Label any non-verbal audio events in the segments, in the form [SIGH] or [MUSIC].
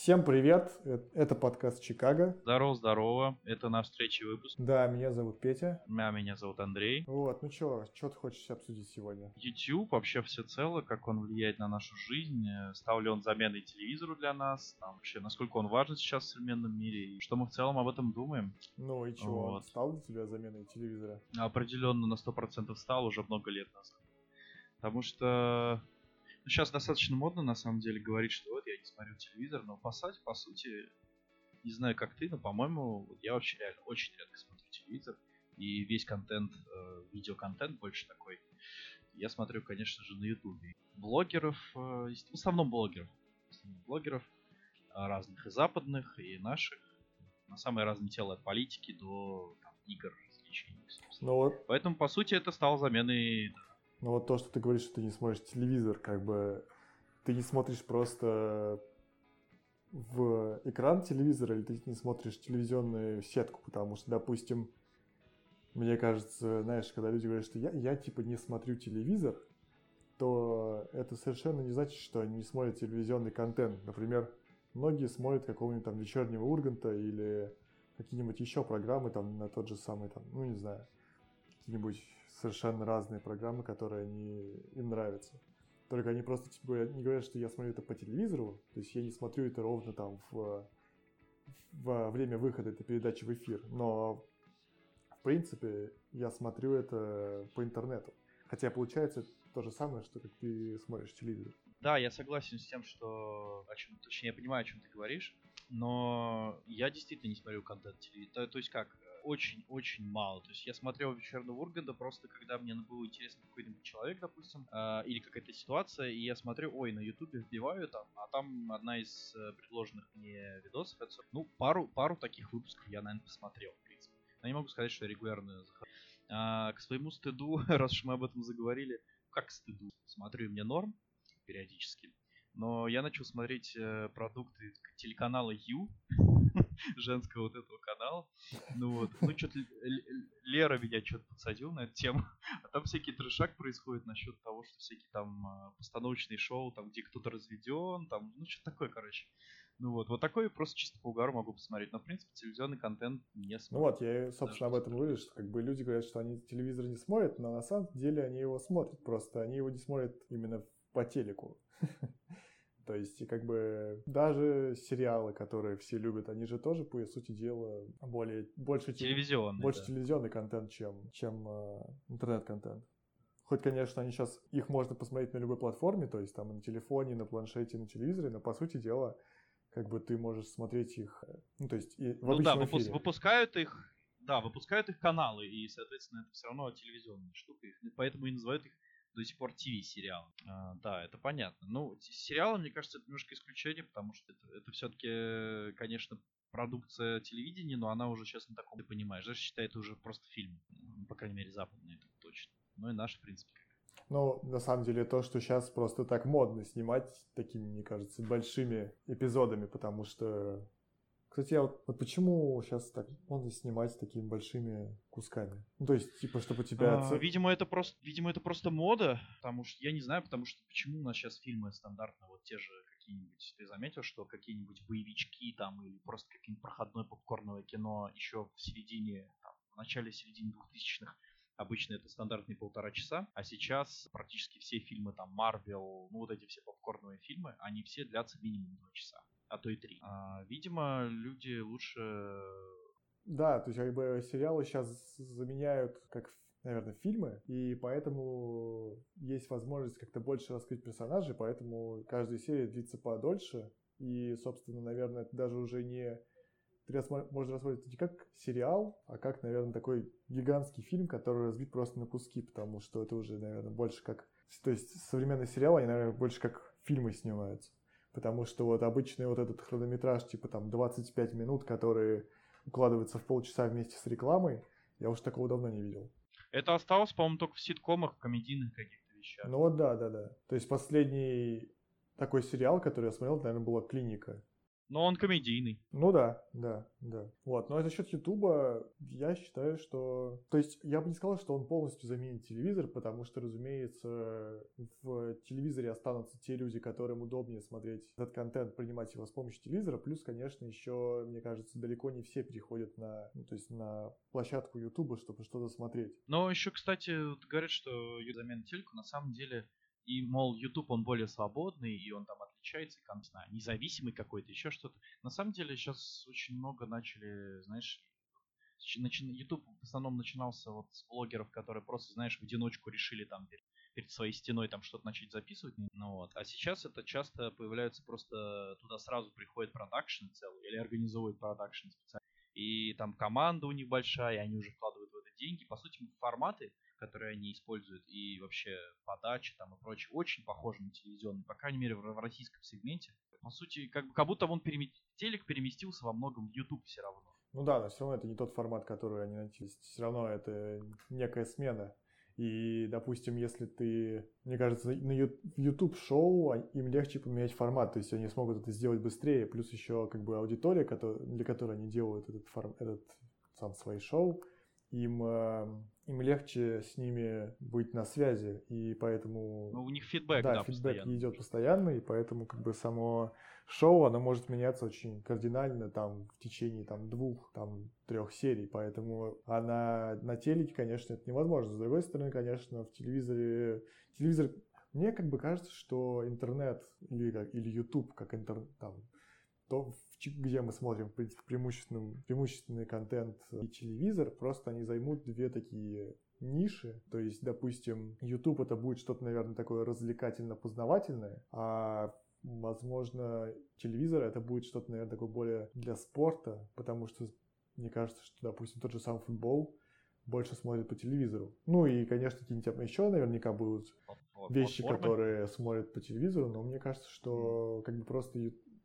Всем привет, э, это подкаст Чикаго. Здорово, здорово, это наш третий выпуск. Да, меня зовут Петя. А меня зовут Андрей. Вот, ну чё, что ты хочешь обсудить сегодня? YouTube вообще все цело, как он влияет на нашу жизнь, э, стал ли он заменой телевизору для нас, там, вообще, насколько он важен сейчас в современном мире, и что мы в целом об этом думаем. Ну и чё, вот. стал для тебя заменой телевизора? Определенно на 100% стал уже много лет назад. Потому что сейчас достаточно модно, на самом деле, говорить, что вот я не смотрю телевизор, но по сути, по сути, не знаю, как ты, но, по-моему, я вообще реально очень редко смотрю телевизор. И весь контент, э, видеоконтент больше такой, я смотрю, конечно же, на ютубе. Блогеров, э, в основном блогеров. В основном блогеров э, разных и западных, и наших. На самые разные тела от политики до там, игр, развлечений. Ну вот. Поэтому, по сути, это стало заменой ну вот то, что ты говоришь, что ты не смотришь телевизор, как бы ты не смотришь просто в экран телевизора или ты не смотришь телевизионную сетку, потому что, допустим, мне кажется, знаешь, когда люди говорят, что я, я типа не смотрю телевизор, то это совершенно не значит, что они не смотрят телевизионный контент. Например, многие смотрят какого-нибудь там вечернего Урганта или какие-нибудь еще программы там на тот же самый там, ну не знаю, какие-нибудь совершенно разные программы, которые они, им нравятся. Только они просто типа, не говорят, что я смотрю это по телевизору, то есть я не смотрю это ровно там в, во время выхода этой передачи в эфир, но в принципе я смотрю это по интернету. Хотя получается то же самое, что как ты смотришь телевизор. Да, я согласен с тем, что о чем, точнее, я понимаю, о чем ты говоришь, но я действительно не смотрю контент телевизора. То, то есть как, очень-очень мало. То есть я смотрел вечерного Урганда просто когда мне был интересен какой-нибудь человек, допустим, э, или какая-то ситуация, и я смотрю, ой, на ютубе вбиваю там, а там одна из э, предложенных мне видосов, это, ну, пару, пару таких выпусков я, наверное, посмотрел, в принципе. Но не могу сказать, что я регулярно захожу. А, к своему стыду, [LAUGHS] раз уж мы об этом заговорили, как стыду, смотрю, мне норм периодически. Но я начал смотреть э, продукты телеканала Ю, [LAUGHS] женского вот этого канала. Ну вот, ну что-то Лера меня что-то подсадил на эту тему. А там всякий трешак происходит насчет того, что всякие там а, постановочные шоу, там где кто-то разведен, там, ну что-то такое, короче. Ну вот, вот такое просто чисто по угару могу посмотреть. Но, в принципе, телевизионный контент не смотрю. Ну вот, я, собственно, об этом говорю, что как бы люди говорят, что они телевизор не смотрят, но на самом деле они его смотрят. Просто они его не смотрят именно по телеку. [LAUGHS] То есть, как бы, даже сериалы, которые все любят, они же тоже, по сути дела, более, больше, телевизионный, больше да. телевизионный контент, чем, чем э, интернет-контент. Хоть, конечно, они сейчас, их можно посмотреть на любой платформе, то есть там на телефоне, на планшете, на телевизоре, но, по сути дела, как бы ты можешь смотреть их, э, ну, то есть и в ну да, выпуск, эфире. выпускают их, да, выпускают их каналы, и, соответственно, это все равно телевизионная штука, поэтому и называют их до сих пор ТВ-сериал. А, да, это понятно. Ну, сериалы, мне кажется, это немножко исключение, потому что это, это все-таки, конечно, продукция телевидения, но она уже сейчас на таком, ты понимаешь, даже считает уже просто фильм. Ну, по крайней мере, западный, это точно. Ну и наш, в принципе, ну, на самом деле, то, что сейчас просто так модно снимать такими, мне кажется, большими эпизодами, потому что кстати, а вот, вот почему сейчас так можно снимать такими большими кусками? Ну, то есть, типа, чтобы тебя... А, видимо, это просто, видимо, это просто мода, потому что, я не знаю, потому что почему у нас сейчас фильмы стандартно, вот те же какие-нибудь, ты заметил, что какие-нибудь боевички там, или просто какие-нибудь проходное попкорновое кино еще в середине, там, в начале-середине двухтысячных Обычно это стандартные полтора часа, а сейчас практически все фильмы, там, Марвел, ну вот эти все попкорновые фильмы, они все длятся минимум два часа а то и три. А, видимо, люди лучше... Да, то есть как бы сериалы сейчас заменяют как наверное, фильмы, и поэтому есть возможность как-то больше раскрыть персонажей, поэтому каждая серия длится подольше, и, собственно, наверное, это даже уже не... Можно рассматривать не как сериал, а как, наверное, такой гигантский фильм, который разбит просто на куски, потому что это уже, наверное, больше как... То есть современные сериалы, они, наверное, больше как фильмы снимаются потому что вот обычный вот этот хронометраж, типа там 25 минут, которые укладываются в полчаса вместе с рекламой, я уж такого давно не видел. Это осталось, по-моему, только в ситкомах, в комедийных каких-то вещах. Ну вот да, да, да. То есть последний такой сериал, который я смотрел, наверное, была «Клиника». Но он комедийный. Ну да, да, да. Вот, но за счет Ютуба я считаю, что... То есть я бы не сказал, что он полностью заменит телевизор, потому что, разумеется, в телевизоре останутся те люди, которым удобнее смотреть этот контент, принимать его с помощью телевизора. Плюс, конечно, еще, мне кажется, далеко не все переходят на, ну, то есть на площадку Ютуба, чтобы что-то смотреть. Но еще, кстати, говорят, что замена телеку на самом деле и, мол, YouTube, он более свободный, и он там отличается, как, не знаю, независимый какой-то, еще что-то. На самом деле сейчас очень много начали, знаешь, YouTube в основном начинался вот с блогеров, которые просто, знаешь, в одиночку решили там перед, перед своей стеной там что-то начать записывать. Ну вот. А сейчас это часто появляется просто туда сразу приходит продакшн целый или организовывает продакшн специально. И там команда у них большая, и они уже вкладывают деньги. По сути, форматы которые они используют, и вообще подача там и прочее, очень похожи на телевизионный, по крайней мере, в, в российском сегменте. По сути, как, как будто он переме... телек переместился во многом в YouTube все равно. Ну да, но все равно это не тот формат, который они начали. Все равно это некая смена. И, допустим, если ты, мне кажется, на YouTube-шоу а, им легче поменять формат, то есть они смогут это сделать быстрее, плюс еще как бы аудитория, для которой они делают этот, форм, этот сам свои шоу, им, э, им легче с ними быть на связи, и поэтому... Ну, у них фидбэк, да, да фидбэк постоянно. идет постоянно, и поэтому как бы само шоу, оно может меняться очень кардинально там в течение там двух, там трех серий, поэтому она на телеке, конечно, это невозможно. С другой стороны, конечно, в телевизоре... Телевизор... Мне как бы кажется, что интернет или, или YouTube, как интернет, там, то, где мы смотрим, принципе, преимущественный, преимущественный контент и телевизор, просто они займут две такие ниши. То есть, допустим, YouTube это будет что-то, наверное, такое развлекательно-познавательное, а возможно, телевизор это будет что-то, наверное, такое более для спорта, потому что мне кажется, что, допустим, тот же сам футбол больше смотрят по телевизору. Ну и, конечно, какие-нибудь еще наверняка будут вещи, которые смотрят по телевизору, но мне кажется, что как бы просто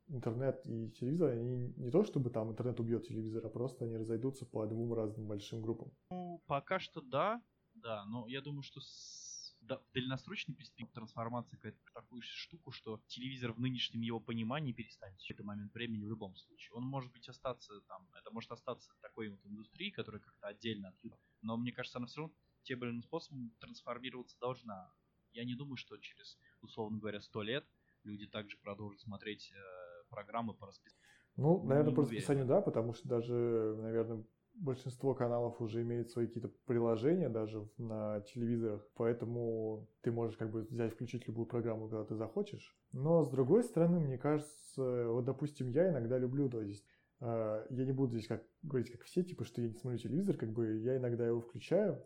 интернет и телевизор, они не то чтобы там интернет убьет телевизор, а просто они разойдутся по двум разным большим группам. Ну, пока что да, да, но я думаю, что с, да, в дальносрочной перспективе трансформация какая-то такую штуку, что телевизор в нынешнем его понимании перестанет в какой-то момент времени в любом случае. Он может быть остаться там, это может остаться такой вот индустрией, которая как-то отдельно от YouTube, но мне кажется, она все равно тем или иным способом трансформироваться должна. Я не думаю, что через, условно говоря, сто лет люди также продолжат смотреть э, программы по расписанию? Ну, наверное, по расписанию да, потому что даже, наверное, большинство каналов уже имеют свои какие-то приложения даже на телевизорах, поэтому ты можешь как бы взять, включить любую программу, когда ты захочешь. Но с другой стороны, мне кажется, вот, допустим, я иногда люблю, то есть э, я не буду здесь как говорить, как все, типа, что я не смотрю телевизор, как бы я иногда его включаю,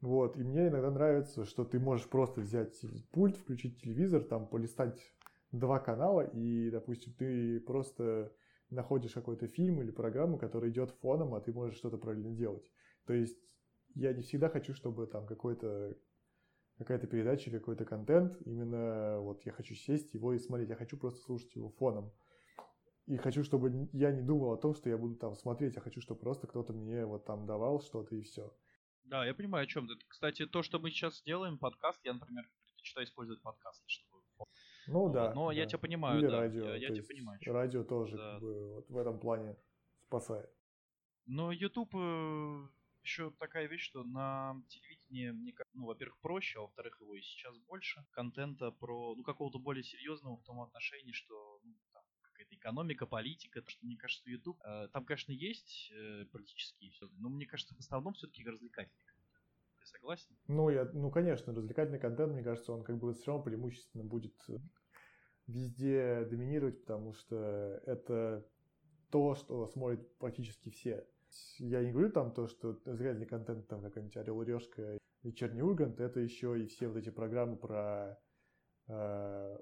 вот, и мне иногда нравится, что ты можешь просто взять пульт, включить телевизор, там, полистать два канала, и, допустим, ты просто находишь какой-то фильм или программу, которая идет фоном, а ты можешь что-то правильно делать. То есть я не всегда хочу, чтобы там какой-то какая-то передача какой-то контент, именно вот я хочу сесть его и смотреть, я хочу просто слушать его фоном. И хочу, чтобы я не думал о том, что я буду там смотреть, я хочу, чтобы просто кто-то мне вот там давал что-то и все. Да, я понимаю, о чем ты. Кстати, то, что мы сейчас делаем, подкаст, я, например, предпочитаю использовать подкасты, чтобы ну да. Но да. я тебя понимаю, Или да. радио. Я, я тебя понимаю. Радио тоже да. как бы, вот в этом плане спасает. Но YouTube э, еще такая вещь, что на телевидении, мне ну, во-первых, проще, а во-вторых, его и сейчас больше. Контента про, ну, какого-то более серьезного в том отношении, что, ну, там, какая-то экономика, политика, то, что, мне кажется, YouTube, э, там, конечно, есть э, политические все, но мне кажется, в основном все-таки развлекательный ты согласен? Ну, я, ну, конечно, развлекательный контент, мне кажется, он как бы все равно преимущественно будет э, везде доминировать, потому что это то, что смотрят практически все. Я не говорю там то, что развлекательный контент, там какой-нибудь Орел и Решка, Вечерний Ургант, это еще и все вот эти программы про э,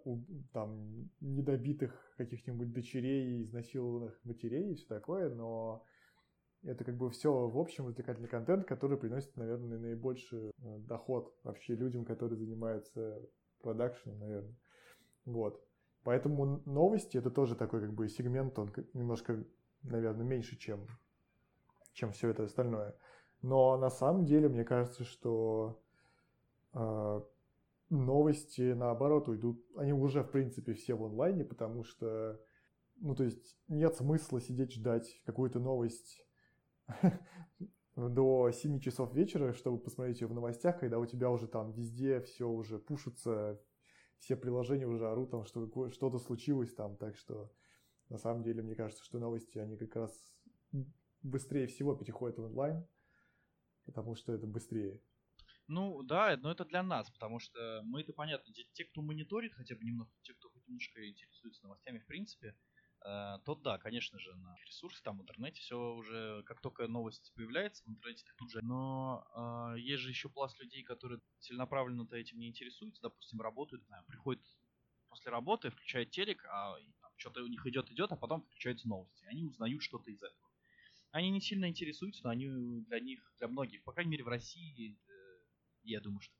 там недобитых каких-нибудь дочерей, изнасилованных матерей и все такое, но это как бы все в общем развлекательный контент, который приносит, наверное, наибольший э, доход вообще людям, которые занимаются продакшеном, наверное. Вот. Поэтому новости это тоже такой как бы сегмент, он немножко, наверное, меньше, чем, чем все это остальное. Но на самом деле, мне кажется, что э, новости, наоборот, уйдут, они уже, в принципе, все в онлайне, потому что ну, то есть нет смысла сидеть ждать какую-то новость [LAUGHS] до 7 часов вечера, чтобы посмотреть ее в новостях, когда у тебя уже там везде все уже пушится, все приложения уже орут там, что что-то случилось там, так что на самом деле мне кажется, что новости, они как раз быстрее всего переходят в онлайн, потому что это быстрее. Ну да, но это для нас, потому что мы это понятно, те, кто мониторит хотя бы немного, те, кто хоть немножко интересуется новостями в принципе, то да, конечно же, на ресурсы, там в интернете все уже, как только новость появляется в интернете, тут же. Но э, есть же еще пласт людей, которые целенаправленно-то этим не интересуются, допустим, работают, знаю, приходят после работы, включают телек, а что-то у них идет, идет, а потом включаются новости. Они узнают что-то из этого. Они не сильно интересуются, но они для них, для многих, по крайней мере в России, э, я думаю, что,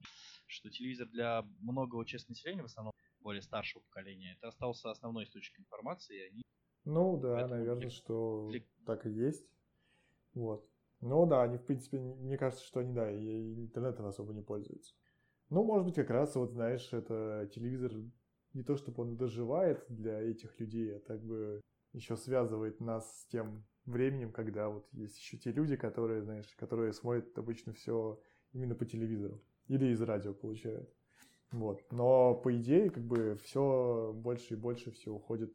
что телевизор для многого части населения, в основном более старшего поколения, это остался основной источник информации, и они... Ну да, наверное, для... что для... так и есть. Вот. Ну да, они, в принципе, мне кажется, что они, да, и интернетом особо не пользуются. Ну, может быть, как раз, вот, знаешь, это телевизор не то, чтобы он доживает для этих людей, а так бы еще связывает нас с тем временем, когда вот есть еще те люди, которые, знаешь, которые смотрят обычно все именно по телевизору или из радио получают. Вот. Но по идее, как бы все больше и больше все уходит,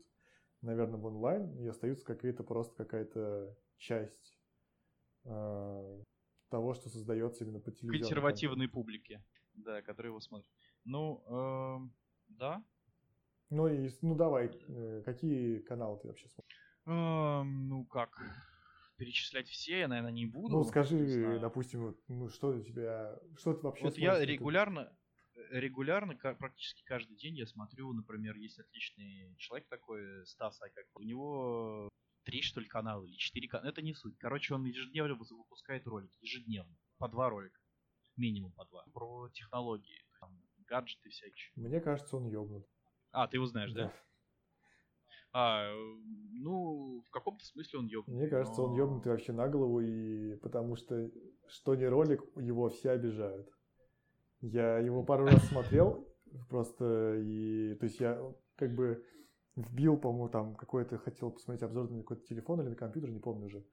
наверное, в онлайн, и остаются какие-то просто какая-то часть э, того, что создается именно по телевизору. Консервативной публике, да, которые его смотрят. Ну, э, да, ну, и, ну давай, э, какие каналы ты вообще смотришь? А, ну как, перечислять все я, наверное, не буду. Ну скажи, допустим, вот, ну что у тебя, что ты вообще Вот я регулярно, регулярно, практически каждый день я смотрю, например, есть отличный человек такой, Стас как у него три, что ли, канала или четыре канала, это не суть. Короче, он ежедневно выпускает ролики, ежедневно, по два ролика, минимум по два, про технологии, там, гаджеты всякие. Мне кажется, он ёбнут. А, ты его знаешь, да? да? А, ну, в каком-то смысле он ёбнутый. Мне кажется, но... он ёбнутый вообще на голову, и потому что, что не ролик, его все обижают. Я его пару раз смотрел, просто, и, то есть я как бы вбил, по-моему, там какой-то, хотел посмотреть обзор на какой-то телефон или на компьютер, не помню уже.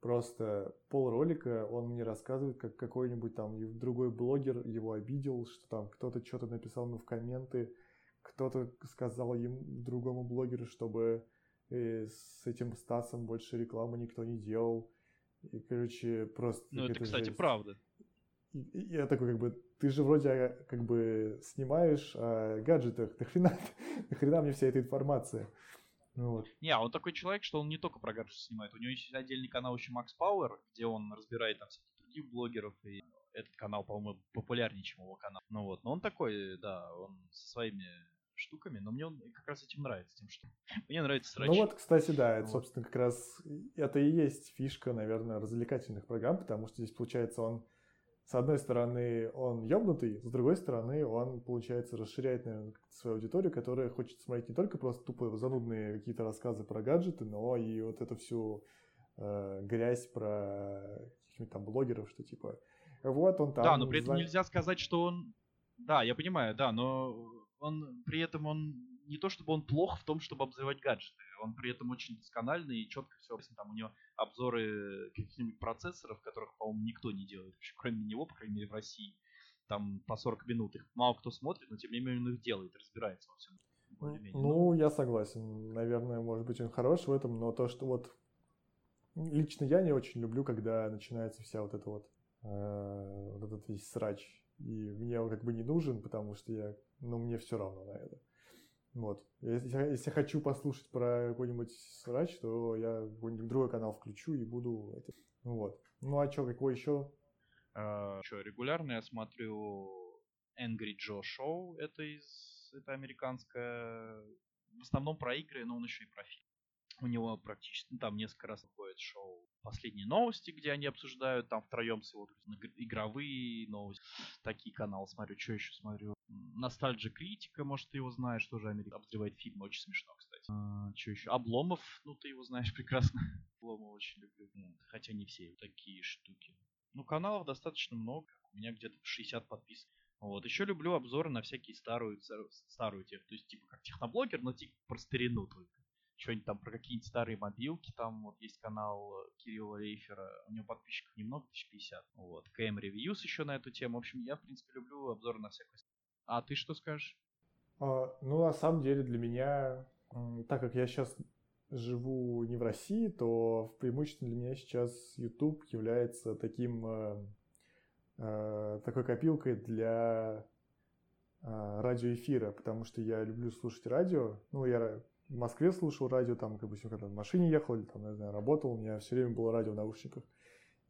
Просто пол ролика он мне рассказывает, как какой-нибудь там другой блогер его обидел, что там кто-то что-то написал ему в комменты, кто-то сказал ему, другому блогеру, чтобы э, с этим Стасом больше рекламы никто не делал. И, короче, просто... Ну, это, кстати, жесть. правда. И, и я такой, как бы, ты же вроде а, как бы снимаешь о гаджетах, [LAUGHS] нахрена, нахрена мне вся эта информация? Ну вот. Не, а он такой человек, что он не только про гаджеты снимает. У него есть отдельный канал еще Макс Пауэр, где он разбирает там всяких других блогеров и этот канал, по-моему, популярнее, чем его канал. Ну вот, но он такой, да, он со своими штуками, но мне он как раз этим нравится, тем, что [LAUGHS] мне нравится срач. Ну вот, кстати, да, это, вот. собственно, как раз это и есть фишка, наверное, развлекательных программ, потому что здесь, получается, он с одной стороны, он ёбнутый, с другой стороны, он, получается, расширяет, наверное, свою аудиторию, которая хочет смотреть не только просто тупо занудные какие-то рассказы про гаджеты, но и вот эту всю э, грязь про каких-нибудь там блогеров, что типа вот он там... Да, но при этом нельзя сказать, что он... Да, я понимаю, да, но он при этом он не то чтобы он плох в том, чтобы обзывать гаджеты, он при этом очень доскональный и четко все Там у него обзоры каких-нибудь процессоров, которых, по-моему, никто не делает, вообще, кроме него, по крайней мере, в России. Там по 40 минут их мало кто смотрит, но тем не менее он их делает, разбирается во всем. Ну, я согласен. Наверное, может быть, он хорош в этом, но то, что вот лично я не очень люблю, когда начинается вся вот эта вот, э, вот этот весь срач. И мне он как бы не нужен, потому что я но мне все равно на это. Вот. Если, если хочу послушать про какой-нибудь срач, то я какой-нибудь другой канал включу и буду... Это... Вот. Ну а что, какой еще? А, что, регулярно я смотрю Angry Joe Show, это из... Это американское... В основном про игры, но он еще и про фильм. У него практически, ну, там несколько раз выходит шоу «Последние новости», где они обсуждают там втроем с его игровые новости. Такие каналы смотрю. Что еще смотрю? Ностальджи Критика, может, ты его знаешь, тоже Америка обозревает фильмы, очень смешно, кстати. А, что еще? Обломов, ну, ты его знаешь [LAUGHS] прекрасно. Обломов очень люблю. Хотя не все такие штуки. Ну, каналов достаточно много. У меня где-то 60 подписок. Вот. Еще люблю обзоры на всякие старую, старую тех. То есть, типа, как техноблогер, но типа про старину только что-нибудь там про какие-нибудь старые мобилки, там вот есть канал э, Кирилла Рейфера, у него подписчиков немного, 1050, вот, КМ Reviews еще на эту тему, в общем, я, в принципе, люблю обзоры на всякую А ты что скажешь? А, ну, на самом деле, для меня, так как я сейчас живу не в России, то преимущественно для меня сейчас YouTube является таким, э, э, такой копилкой для э, радиоэфира, потому что я люблю слушать радио. Ну, я в Москве слушал радио, там, допустим, когда в машине ехал или там, не знаю, работал, у меня все время было радио в наушниках.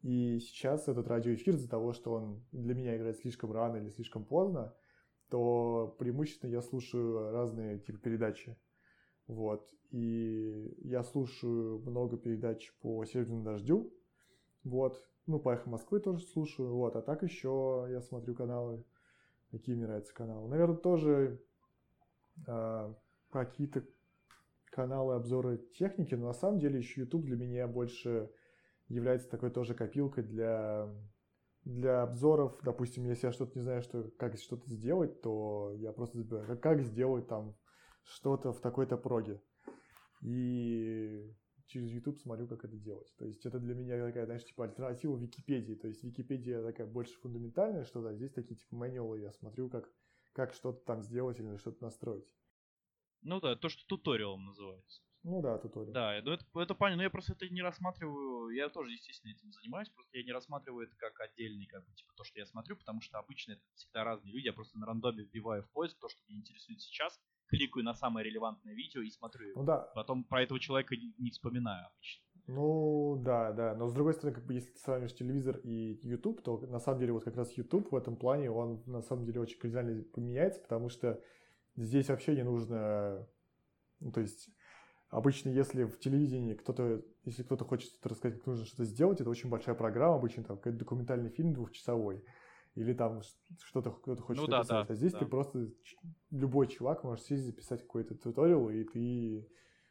И сейчас этот радиоэфир из-за того, что он для меня играет слишком рано или слишком поздно, то преимущественно я слушаю разные типы передачи. Вот. И я слушаю много передач по «Северному дождю». Вот. Ну, по «Эхо Москвы» тоже слушаю. Вот. А так еще я смотрю каналы. Какие мне нравятся каналы. Наверное, тоже э, какие-то каналы обзоры техники, но на самом деле еще YouTube для меня больше является такой тоже копилкой для, для обзоров. Допустим, если я что-то не знаю, что, как что-то сделать, то я просто забираю, как, сделать там что-то в такой-то проге. И через YouTube смотрю, как это делать. То есть это для меня такая, знаешь, типа альтернатива Википедии. То есть Википедия такая больше фундаментальная что-то, а здесь такие типа мануалы, я смотрю, как, как что-то там сделать или что-то настроить. Ну да, то, что туториалом называется. Ну да, туториал. Да, ну это, это понятно, но я просто это не рассматриваю, я тоже, естественно, этим занимаюсь, просто я не рассматриваю это как отдельный, как бы, типа, то, что я смотрю, потому что обычно это всегда разные люди, я просто на рандоме вбиваю в поиск то, что меня интересует сейчас, кликаю на самое релевантное видео и смотрю его. Ну да. Потом про этого человека не, не вспоминаю обычно. Ну, да, да. Но с другой стороны, как бы если ты сравнишь телевизор и YouTube, то на самом деле вот как раз YouTube в этом плане, он на самом деле очень кардинально поменяется, потому что здесь вообще не нужно, ну, то есть обычно если в телевидении кто-то, если кто-то хочет что-то рассказать, как нужно что-то сделать, это очень большая программа, обычно там какой-то документальный фильм двухчасовой или там что-то кто-то хочет ну, да, написать. да, а здесь да. ты просто любой чувак может сесть записать какой-то туториал, и ты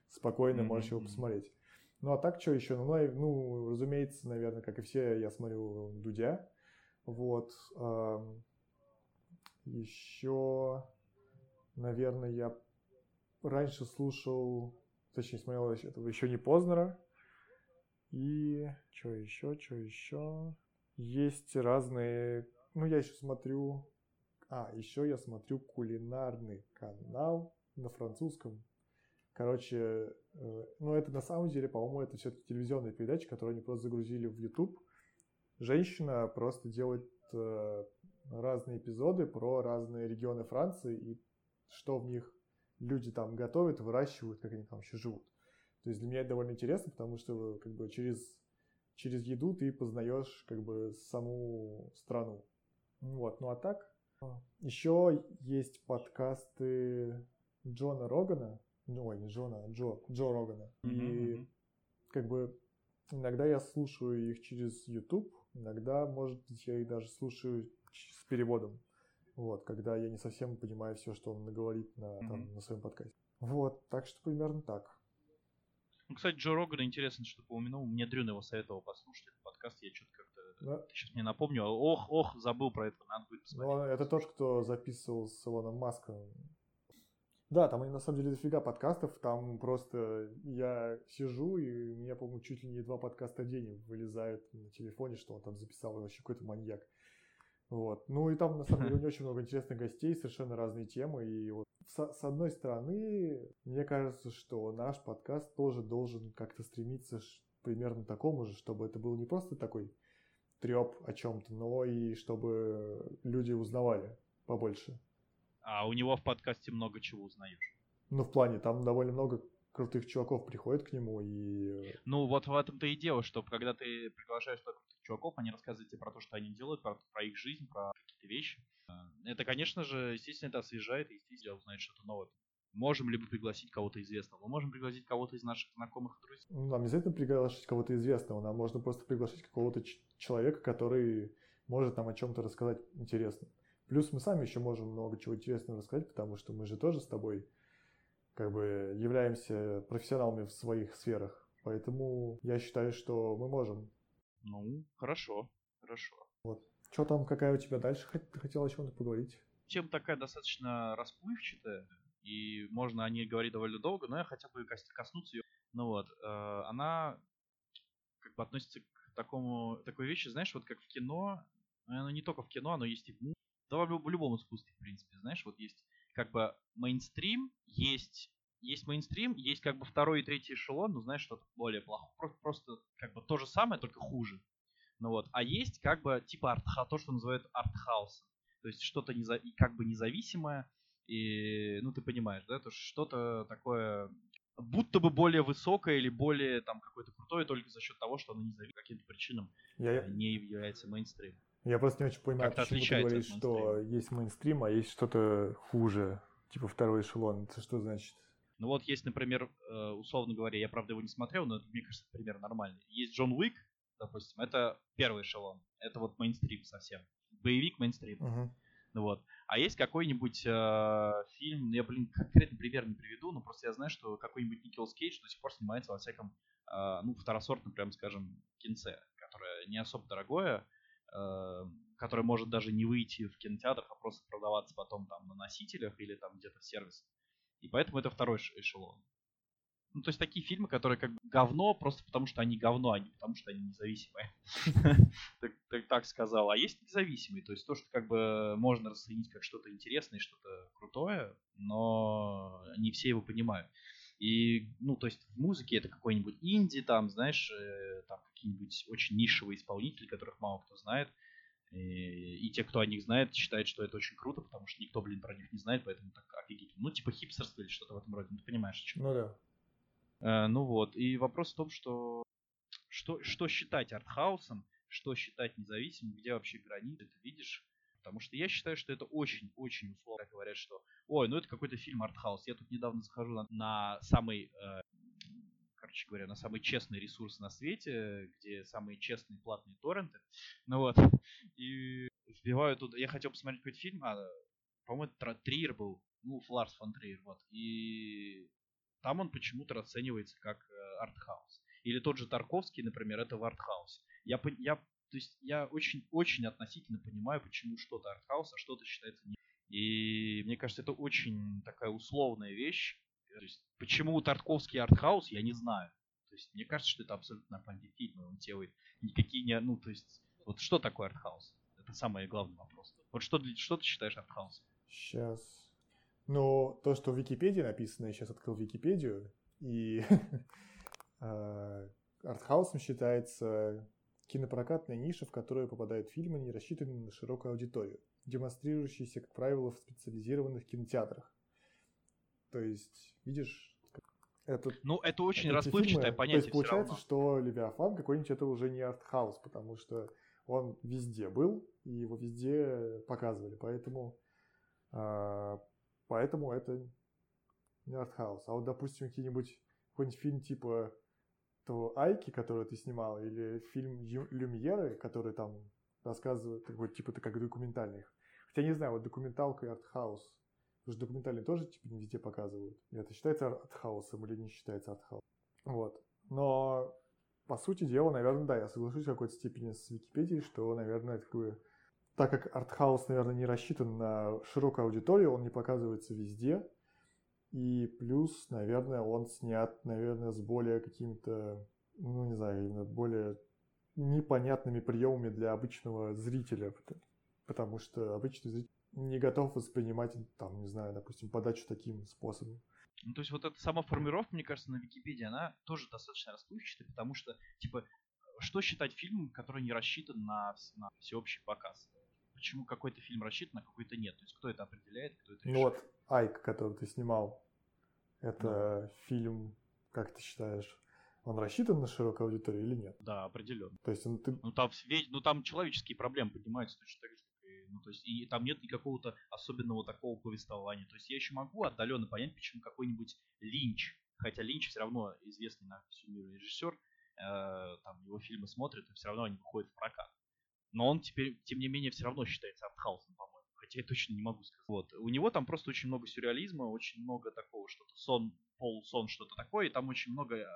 спокойно mm-hmm. можешь его посмотреть. Ну а так что еще? Ну, ну, разумеется, наверное, как и все, я смотрю Дудя. Вот. Еще, наверное, я раньше слушал, точнее, смотрел этого еще не Познера. И что еще, что еще? Есть разные ну, я еще смотрю... А, еще я смотрю кулинарный канал на французском. Короче, э, ну это на самом деле, по-моему, это все-таки телевизионная передача, которую они просто загрузили в YouTube. Женщина просто делает э, разные эпизоды про разные регионы Франции и что в них люди там готовят, выращивают, как они там еще живут. То есть для меня это довольно интересно, потому что как бы через, через еду ты познаешь как бы саму страну. Вот, ну а так, еще есть подкасты Джона Рогана, ну, ой, не Джона, а Джо, Джо Рогана. Mm-hmm. И как бы иногда я слушаю их через YouTube, иногда, может быть, я их даже слушаю с переводом. Вот, когда я не совсем понимаю все, что он говорит на, mm-hmm. там, на своем подкасте. Вот, так что примерно так. Ну, кстати, Джо Роган интересно, что упомянул. Мне Дрюн его советовал послушать этот подкаст. Я что-то как-то... Да. Сейчас мне напомню. Ох, ох, забыл про это. Надо будет посмотреть. Ну, это тот, кто записывал с Илоном Маском. Да, там на самом деле дофига подкастов. Там просто я сижу, и у меня, по-моему, чуть ли не два подкаста в день вылезают на телефоне, что он там записал. Вообще какой-то маньяк. Вот. Ну и там, на самом деле, у [LAUGHS] него очень много интересных гостей, совершенно разные темы. И вот с, с одной стороны, мне кажется, что наш подкаст тоже должен как-то стремиться примерно такому же, чтобы это был не просто такой треп о чем-то, но и чтобы люди узнавали побольше. А у него в подкасте много чего узнаешь. Ну, в плане, там довольно много крутых чуваков приходят к нему и... Ну, вот в этом-то и дело, что когда ты приглашаешь чуваков, они рассказывают тебе про то, что они делают, про, про их жизнь, про какие-то вещи. А, это, конечно же, естественно, это освежает, и, естественно, узнать что-то новое. Можем ли мы пригласить кого-то известного? Мы можем пригласить кого-то из наших знакомых друзей. Ну, нам не обязательно приглашать кого-то известного, нам можно просто приглашать какого-то человека, который может нам о чем-то рассказать интересно. Плюс мы сами еще можем много чего интересного рассказать, потому что мы же тоже с тобой как бы являемся профессионалами в своих сферах. Поэтому я считаю, что мы можем. Ну, хорошо, хорошо. Вот. Что там, какая у тебя дальше? Хотела о чем-то поговорить? Тема такая достаточно расплывчатая. и можно о ней говорить довольно долго, но я хотел бы коснуться ее. Ну вот, э, она как бы относится к такому, такой вещи, знаешь, вот как в кино, оно не только в кино, оно есть и в да в любом искусстве, в принципе, знаешь, вот есть как бы мейнстрим, есть есть мейнстрим, есть как бы второй и третий эшелон, ну знаешь, что-то более плохо. Просто, просто как бы то же самое, только хуже. Ну вот. А есть как бы типа артха, то, что называют артхаусом. То есть что-то неза, как бы независимое, и, ну, ты понимаешь, да, то что-то такое, будто бы более высокое или более там какое-то крутое только за счет того, что оно не по каким-то причинам я... не является мейнстримом. Я просто не очень понимаю, почему ты говоришь, что есть мейнстрим, а есть что-то хуже, типа второй эшелон. Это что значит? Ну вот есть, например, э, условно говоря, я правда его не смотрел, но это, мне кажется, пример нормальный. Есть Джон Уик, допустим, это первый эшелон. Это вот мейнстрим совсем. Боевик мейнстрим. Uh-huh. Ну вот. А есть какой-нибудь э, фильм, ну я, блин, конкретный пример не приведу, но просто я знаю, что какой-нибудь Николас Кейдж до сих пор снимается во всяком, э, ну, второсортном, прям скажем, кинце, которое не особо дорогое, э, которое может даже не выйти в кинотеатр, а просто продаваться потом там на носителях или там где-то в сервис. И поэтому это второй эшелон. Ну, то есть такие фильмы, которые как говно, просто потому что они говно, а не потому что они независимые. [LAUGHS] так, так сказал. А есть независимые, то есть то, что как бы можно расценить как что-то интересное, что-то крутое, но не все его понимают. И, ну, то есть в музыке это какой-нибудь инди, там, знаешь, э, там какие-нибудь очень нишевые исполнители, которых мало кто знает. И, и те, кто о них знает, считают, что это очень круто, потому что никто, блин, про них не знает, поэтому так офигительно. Ну, типа хипстерство или что-то в этом роде, ну, ты понимаешь, о чем. Ну да. Э, ну вот, и вопрос в том, что что, что считать артхаусом, что считать независимым, где вообще границы, ты видишь. Потому что я считаю, что это очень-очень условно говорят, что ой, ну это какой-то фильм артхаус. Я тут недавно захожу на, на самый, э, короче говоря, на самый честный ресурс на свете, где самые честные платные торренты. Ну вот, и вбиваю туда, я хотел посмотреть какой-то фильм, а, по-моему, Триер был, ну, Ларс фон Триер, вот, и там он почему-то расценивается как э, артхаус. Или тот же Тарковский, например, это в артхаусе. Я, я, то есть я очень, очень относительно понимаю, почему что-то артхаус, а что-то считается не. И мне кажется, это очень такая условная вещь. То есть, почему Тарковский артхаус, я не знаю. То есть, мне кажется, что это абсолютно нормальный он делает никакие не... Ну, то есть, вот что такое артхаус? Это самый главный вопрос. Вот что, что ты считаешь артхаусом? Сейчас но то, что в Википедии написано, я сейчас открыл Википедию, и [LAUGHS] а, артхаусом считается кинопрокатная ниша, в которую попадают фильмы, не рассчитанные на широкую аудиторию, демонстрирующиеся, как правило, в специализированных кинотеатрах. То есть, видишь, это, ну, это очень расплывчатое фильмы, понятие. То есть получается, что Левиафан какой-нибудь это уже не артхаус, потому что он везде был, и его везде показывали. Поэтому э, Поэтому это не артхаус. А вот, допустим, какие-нибудь какой-нибудь фильм типа того Айки, который ты снимал, или фильм Люмьеры, который там рассказывает, такой, типа, это как документальный. Хотя не знаю, вот документалка и артхаус. Потому что документальные тоже типа не везде показывают. И это считается артхаусом или не считается артхаусом. Вот. Но по сути дела, наверное, да, я соглашусь в какой-то степени с Википедией, что, наверное, это такое так как артхаус, наверное, не рассчитан на широкую аудиторию, он не показывается везде. И плюс, наверное, он снят, наверное, с более какими-то, ну, не знаю, именно более непонятными приемами для обычного зрителя. Потому что обычный зритель не готов воспринимать, там, не знаю, допустим, подачу таким способом. Ну, то есть вот эта сама формировка, мне кажется, на Википедии, она тоже достаточно расплывчатая, потому что, типа, что считать фильмом, который не рассчитан на, на всеобщий показ? почему какой-то фильм рассчитан, а какой-то нет. То есть кто это определяет, кто это решает. Ну вот Айк, который ты снимал, это ну. фильм, как ты считаешь, он рассчитан на широкую аудиторию или нет? Да, определенно. То есть он, ты... ну, там, ну там человеческие проблемы поднимаются точно так же, ну, то есть, и там нет никакого-то особенного такого повествования. То есть я еще могу отдаленно понять, почему какой-нибудь Линч, хотя Линч все равно известный на всю мир режиссер, э, там его фильмы смотрят, и все равно они выходят в прокат. Но он теперь, тем не менее, все равно считается артхаусом, по-моему. Хотя я точно не могу сказать. Вот. У него там просто очень много сюрреализма, очень много такого, что-то сон, полусон, что-то такое. И там очень много, э,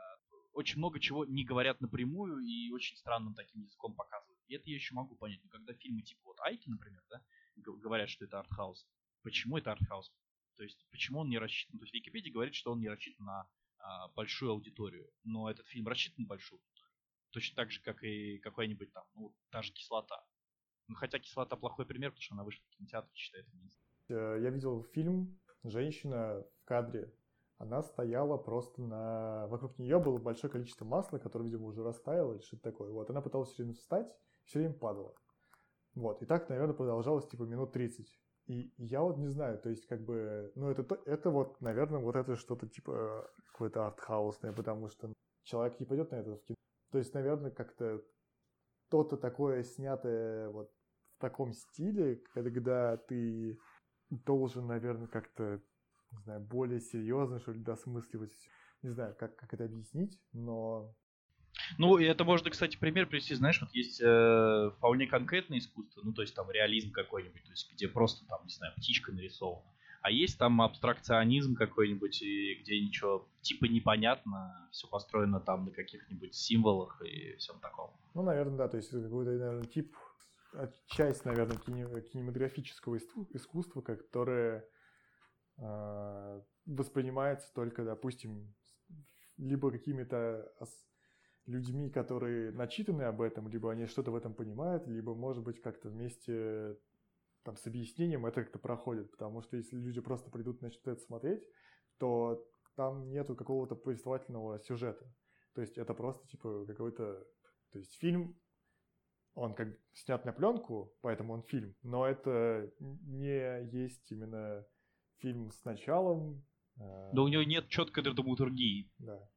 очень много чего не говорят напрямую и очень странным таким языком показывают. И это я еще могу понять. Но когда фильмы типа вот Айки, например, да, говорят, что это артхаус, почему это артхаус? То есть, почему он не рассчитан? То есть, Википедия говорит, что он не рассчитан на а, большую аудиторию. Но этот фильм рассчитан на большую аудиторию. Точно так же, как и какая-нибудь там, ну, та же кислота. Ну, хотя кислота плохой пример, потому что она вышла в кинотеатр, считает э, Я видел фильм «Женщина в кадре». Она стояла просто на... Вокруг нее было большое количество масла, которое, видимо, уже растаяло или что-то такое. Вот, она пыталась все время встать, все время падала. Вот, и так, наверное, продолжалось типа минут 30. И я вот не знаю, то есть как бы, ну это, это вот, наверное, вот это что-то типа какое-то артхаусное, потому что человек не пойдет на это в кино. То есть, наверное, как-то что-то такое снятое вот в таком стиле, когда ты должен, наверное, как-то, не знаю, более серьезно, что ли, досмысливать. Не знаю, как, как это объяснить, но ну, и это можно, кстати, пример привести, знаешь, вот есть э, вполне конкретное искусство, ну, то есть там реализм какой-нибудь, то есть где просто там, не знаю, птичка нарисована. А есть там абстракционизм какой-нибудь, где ничего типа непонятно, все построено там на каких-нибудь символах и всем таком. Ну, наверное, да, то есть какой-то, наверное, тип, часть, наверное, кинематографического искусства, которое э, воспринимается только, допустим, либо какими-то людьми, которые начитаны об этом, либо они что-то в этом понимают, либо, может быть, как-то вместе там, с объяснением это как-то проходит. Потому что если люди просто придут и начнут это смотреть, то там нету какого-то повествовательного сюжета. То есть это просто типа какой-то... То есть фильм, он как снят на пленку, поэтому он фильм, но это не есть именно фильм с началом. А да у него нет четкой драматургии. Да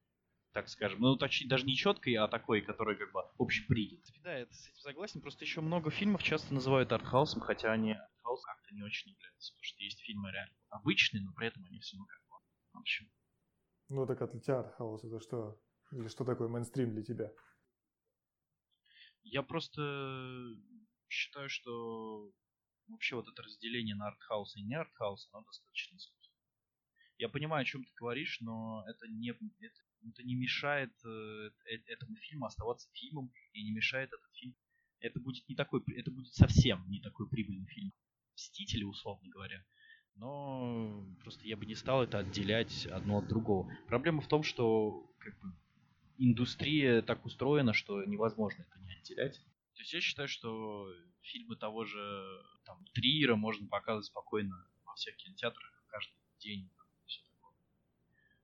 так скажем. Ну, точнее, даже не четкой, а такой, который как бы общепринят. Да, я с этим согласен. Просто еще много фильмов часто называют артхаусом, хотя они артхаус как-то не очень являются. Потому что есть фильмы реально обычные, но при этом они все ну как бы. В общем. Ну так от тебя артхаус это что? Или что такое мейнстрим для тебя? Я просто считаю, что вообще вот это разделение на артхаус и не артхаус, оно достаточно искусственно. Я понимаю, о чем ты говоришь, но это не, это это не мешает э, э, этому фильму оставаться фильмом и не мешает этот фильм. Это будет не такой, это будет совсем не такой прибыльный фильм. Мстители, условно говоря. Но просто я бы не стал это отделять одно от другого. Проблема в том, что как бы, индустрия так устроена, что невозможно это не отделять. То есть я считаю, что фильмы того же там, Триера можно показывать спокойно во всех кинотеатрах каждый день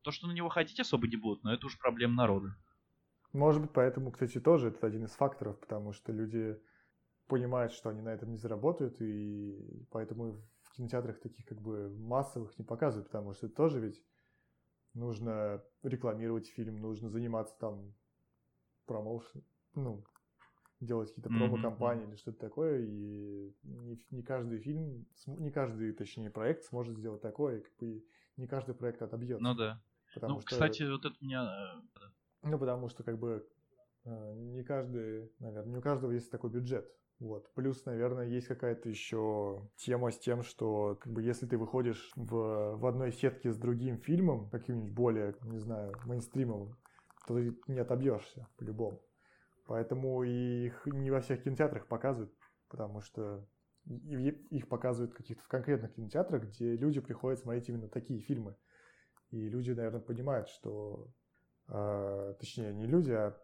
то, что на него ходить особо не будут, но это уж проблема народа. Может быть, поэтому, кстати, тоже это один из факторов, потому что люди понимают, что они на этом не заработают, и поэтому в кинотеатрах таких как бы массовых не показывают, потому что это тоже ведь нужно рекламировать фильм, нужно заниматься там промоушен, ну, делать какие-то промо-компании mm-hmm. или что-то такое, и не, не каждый фильм, не каждый, точнее, проект сможет сделать такое, как бы не каждый проект отобьется. Ну да. Потому ну, что... кстати, вот это меня... Э, ну, потому что, как бы, э, не каждый, наверное, не у каждого есть такой бюджет. Вот. Плюс, наверное, есть какая-то еще тема с тем, что как бы если ты выходишь в, в одной сетке с другим фильмом, каким-нибудь более, не знаю, мейнстримовым, то ты не отобьешься по-любому. Поэтому их не во всех кинотеатрах показывают, потому что их показывают в каких-то в конкретных кинотеатрах, где люди приходят смотреть именно такие фильмы. И люди, наверное, понимают, что, э, точнее, не люди, а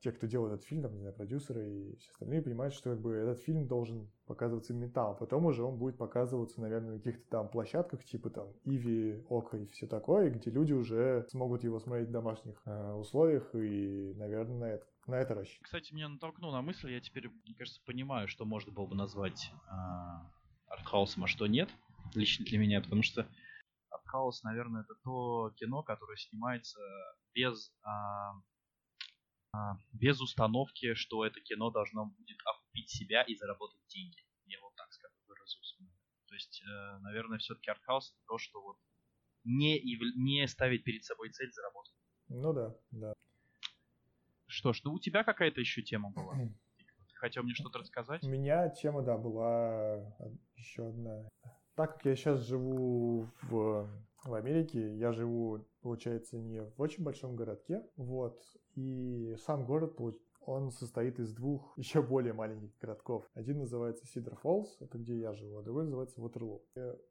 те, кто делает этот фильм, там, не знаю, продюсеры и все остальные, понимают, что как бы этот фильм должен показываться именно там. Потом уже он будет показываться, наверное, на каких-то там площадках, типа там Иви, Ока и все такое, где люди уже смогут его смотреть в домашних э, условиях и, наверное, на это, на это рассчитывать. Кстати, меня натолкнул на мысль, я теперь, мне кажется, понимаю, что можно было бы назвать э, артхаусом, а что нет, лично для меня, потому что артхаус, наверное, это то кино, которое снимается без, а, а, без установки, что это кино должно будет окупить себя и заработать деньги. Я вот так скажу, выразусь. То есть, э, наверное, все-таки артхаус это то, что вот не, не ставить перед собой цель заработать. Ну да, да. Что ж, ну у тебя какая-то еще тема была? [CLEARS THROAT] Ты хотел мне что-то рассказать? У меня тема, да, была еще одна так как я сейчас живу в, в Америке, я живу, получается, не в очень большом городке, вот, и сам город, он состоит из двух [LAUGHS] еще более маленьких городков. Один называется Сидер Фоллс, это где я живу, а другой называется Ватерлоо.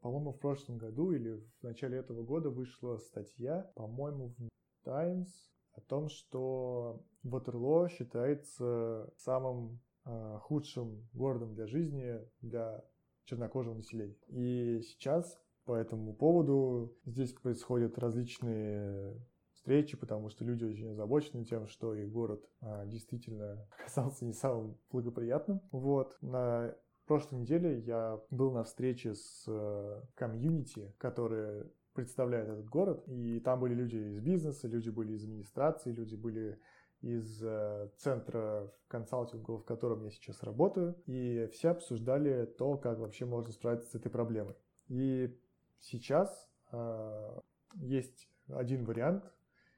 По-моему, в прошлом году или в начале этого года вышла статья, по-моему, в Times о том, что Ватерлоо считается самым э, худшим городом для жизни для чернокожего населения. И сейчас по этому поводу здесь происходят различные встречи, потому что люди очень озабочены тем, что их город а, действительно [LAUGHS] оказался не самым благоприятным. Вот. На прошлой неделе я был на встрече с э, комьюнити, которые представляют этот город, и там были люди из бизнеса, люди были из администрации, люди были из э, центра консалтинга, в котором я сейчас работаю, и все обсуждали то, как вообще можно справиться с этой проблемой. И сейчас э, есть один вариант,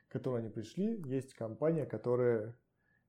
к которому они пришли. Есть компания, которая,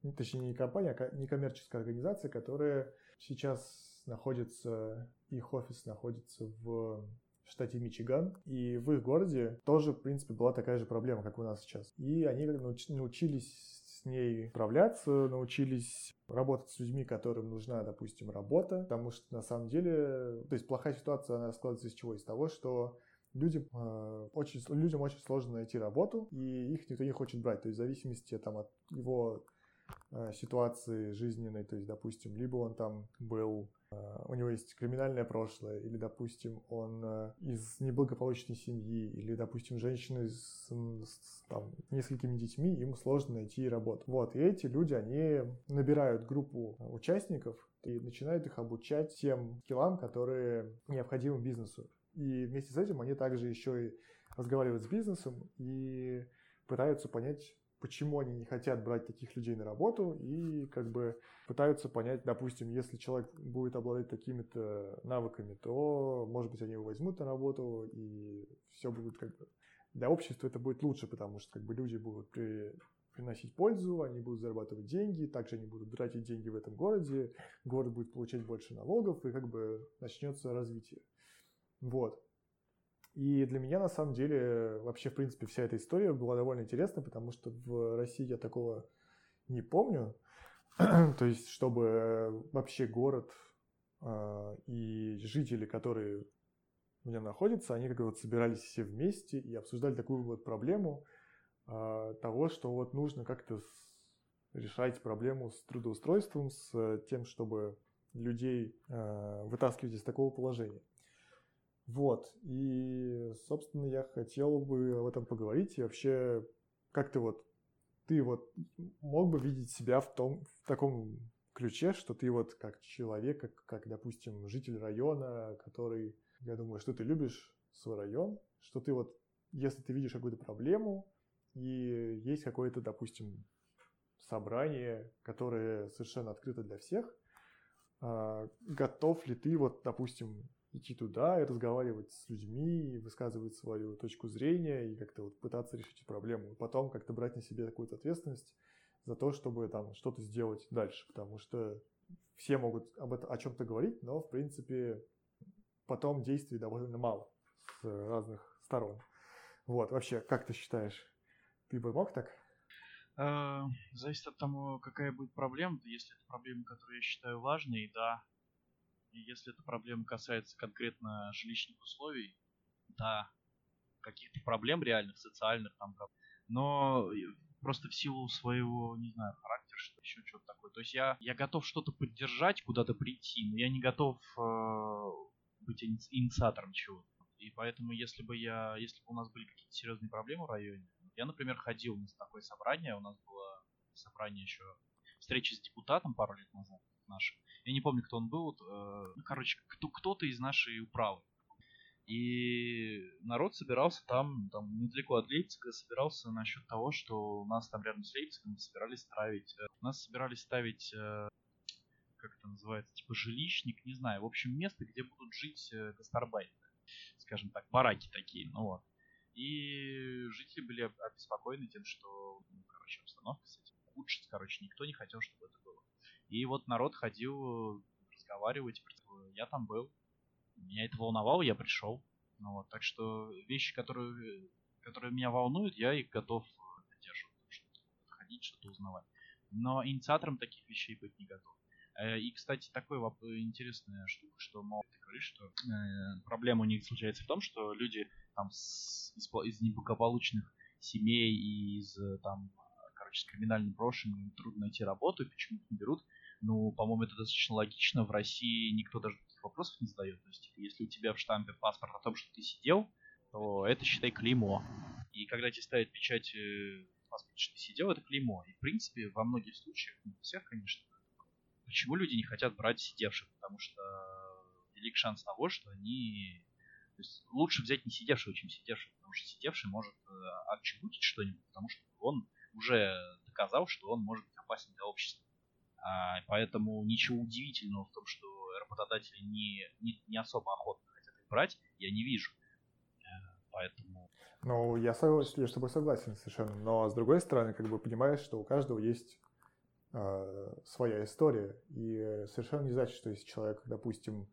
ну, точнее не компания, а некоммерческая организация, которая сейчас находится, их офис находится в штате Мичиган, и в их городе тоже, в принципе, была такая же проблема, как у нас сейчас. И они научились ней справляться, научились работать с людьми, которым нужна, допустим, работа, потому что на самом деле, то есть плохая ситуация, она складывается из чего? Из того, что людям, э, очень, людям очень сложно найти работу, и их никто не хочет брать. То есть в зависимости там, от его э, ситуации жизненной, то есть, допустим, либо он там был, у него есть криминальное прошлое, или, допустим, он э, из неблагополучной семьи, или, допустим, женщина с, с там, несколькими детьми, им сложно найти работу. Вот, и эти люди, они набирают группу участников и начинают их обучать тем скиллам, которые необходимы бизнесу. И вместе с этим они также еще и разговаривают с бизнесом и пытаются понять, почему они не хотят брать таких людей на работу и как бы пытаются понять, допустим, если человек будет обладать такими-то навыками, то, может быть, они его возьмут на работу и все будет как бы... Для общества это будет лучше, потому что как бы люди будут при, приносить пользу, они будут зарабатывать деньги, также они будут тратить деньги в этом городе, город будет получать больше налогов и как бы начнется развитие. Вот. И для меня, на самом деле, вообще, в принципе, вся эта история была довольно интересна, потому что в России я такого не помню. [CLEARS THROAT] То есть, чтобы вообще город э, и жители, которые в нем находятся, они как вот собирались все вместе и обсуждали такую вот проблему э, того, что вот нужно как-то решать проблему с трудоустройством, с тем, чтобы людей э, вытаскивать из такого положения. Вот, и, собственно, я хотел бы об этом поговорить, и вообще, как ты вот, ты вот мог бы видеть себя в том, в таком ключе, что ты вот как человек, как, как, допустим, житель района, который, я думаю, что ты любишь свой район, что ты вот, если ты видишь какую-то проблему, и есть какое-то, допустим, собрание, которое совершенно открыто для всех, а, готов ли ты вот, допустим, идти туда и разговаривать с людьми, и высказывать свою точку зрения, и как-то вот пытаться решить проблему. И потом как-то брать на себе какую-то ответственность за то, чтобы там что-то сделать дальше. Потому что все могут об этом, о чем-то говорить, но, в принципе, потом действий довольно мало с разных сторон. Вот, вообще, как ты считаешь, ты бы мог так? А, зависит от того, какая будет проблема. Если это проблема, которую я считаю важной, да, если эта проблема касается конкретно жилищных условий, да, каких-то проблем реальных, социальных там, но просто в силу своего, не знаю, характера, что еще что-то такое. То есть я, я готов что-то поддержать, куда-то прийти, но я не готов э, быть инициатором чего-то. И поэтому, если бы я, если бы у нас были какие-то серьезные проблемы в районе, я, например, ходил на такое собрание, у нас было собрание еще, встреча с депутатом пару лет назад нашим, я не помню, кто он был. Э, ну, короче, кто, кто-то из нашей управы. И народ собирался там, там недалеко от Лейпцига, собирался насчет того, что у нас там рядом с Лейпцигом собирались ставить, э, нас собирались ставить, э, как это называется, типа жилищник, не знаю, в общем, место, где будут жить э, гастарбайтеры, скажем так, бараки такие, ну вот. И жители были обеспокоены тем, что, ну, короче, обстановка с этим ухудшится, короче, никто не хотел, чтобы это было. И вот народ ходил разговаривать. Я там был. Меня это волновало, я пришел. Ну, вот, так что вещи, которые, которые меня волнуют, я их готов поддерживать. Что-то ходить, что-то узнавать. но инициатором таких вещей быть не готов. Э, и, кстати, такой интересная штука, что мол, ты говоришь, что э, проблема у них случается в том, что люди там с, из, из неблагополучных семей и из там, короче, с криминальным прошлым трудно найти работу, почему их не берут. Ну, по-моему, это достаточно логично. В России никто даже таких вопросов не задает. То есть, если у тебя в штампе паспорт о том, что ты сидел, то это, считай, клеймо. И когда тебе ставят печать э, паспорт, что ты сидел, это клеймо. И, в принципе, во многих случаях, не всех, конечно, Почему люди не хотят брать сидевших? Потому что велик шанс того, что они... То есть лучше взять не сидевшего, чем сидевшего, потому что сидевший может э, отчебутить что-нибудь, потому что он уже доказал, что он может быть опасен для общества. А, поэтому ничего удивительного в том, что работодатели не, не, не особо охотно хотят их брать, я не вижу. Э, поэтому... Ну, я, я с тобой согласен совершенно. Но с другой стороны, как бы понимаешь, что у каждого есть э, своя история. И совершенно не значит, что если человек, допустим,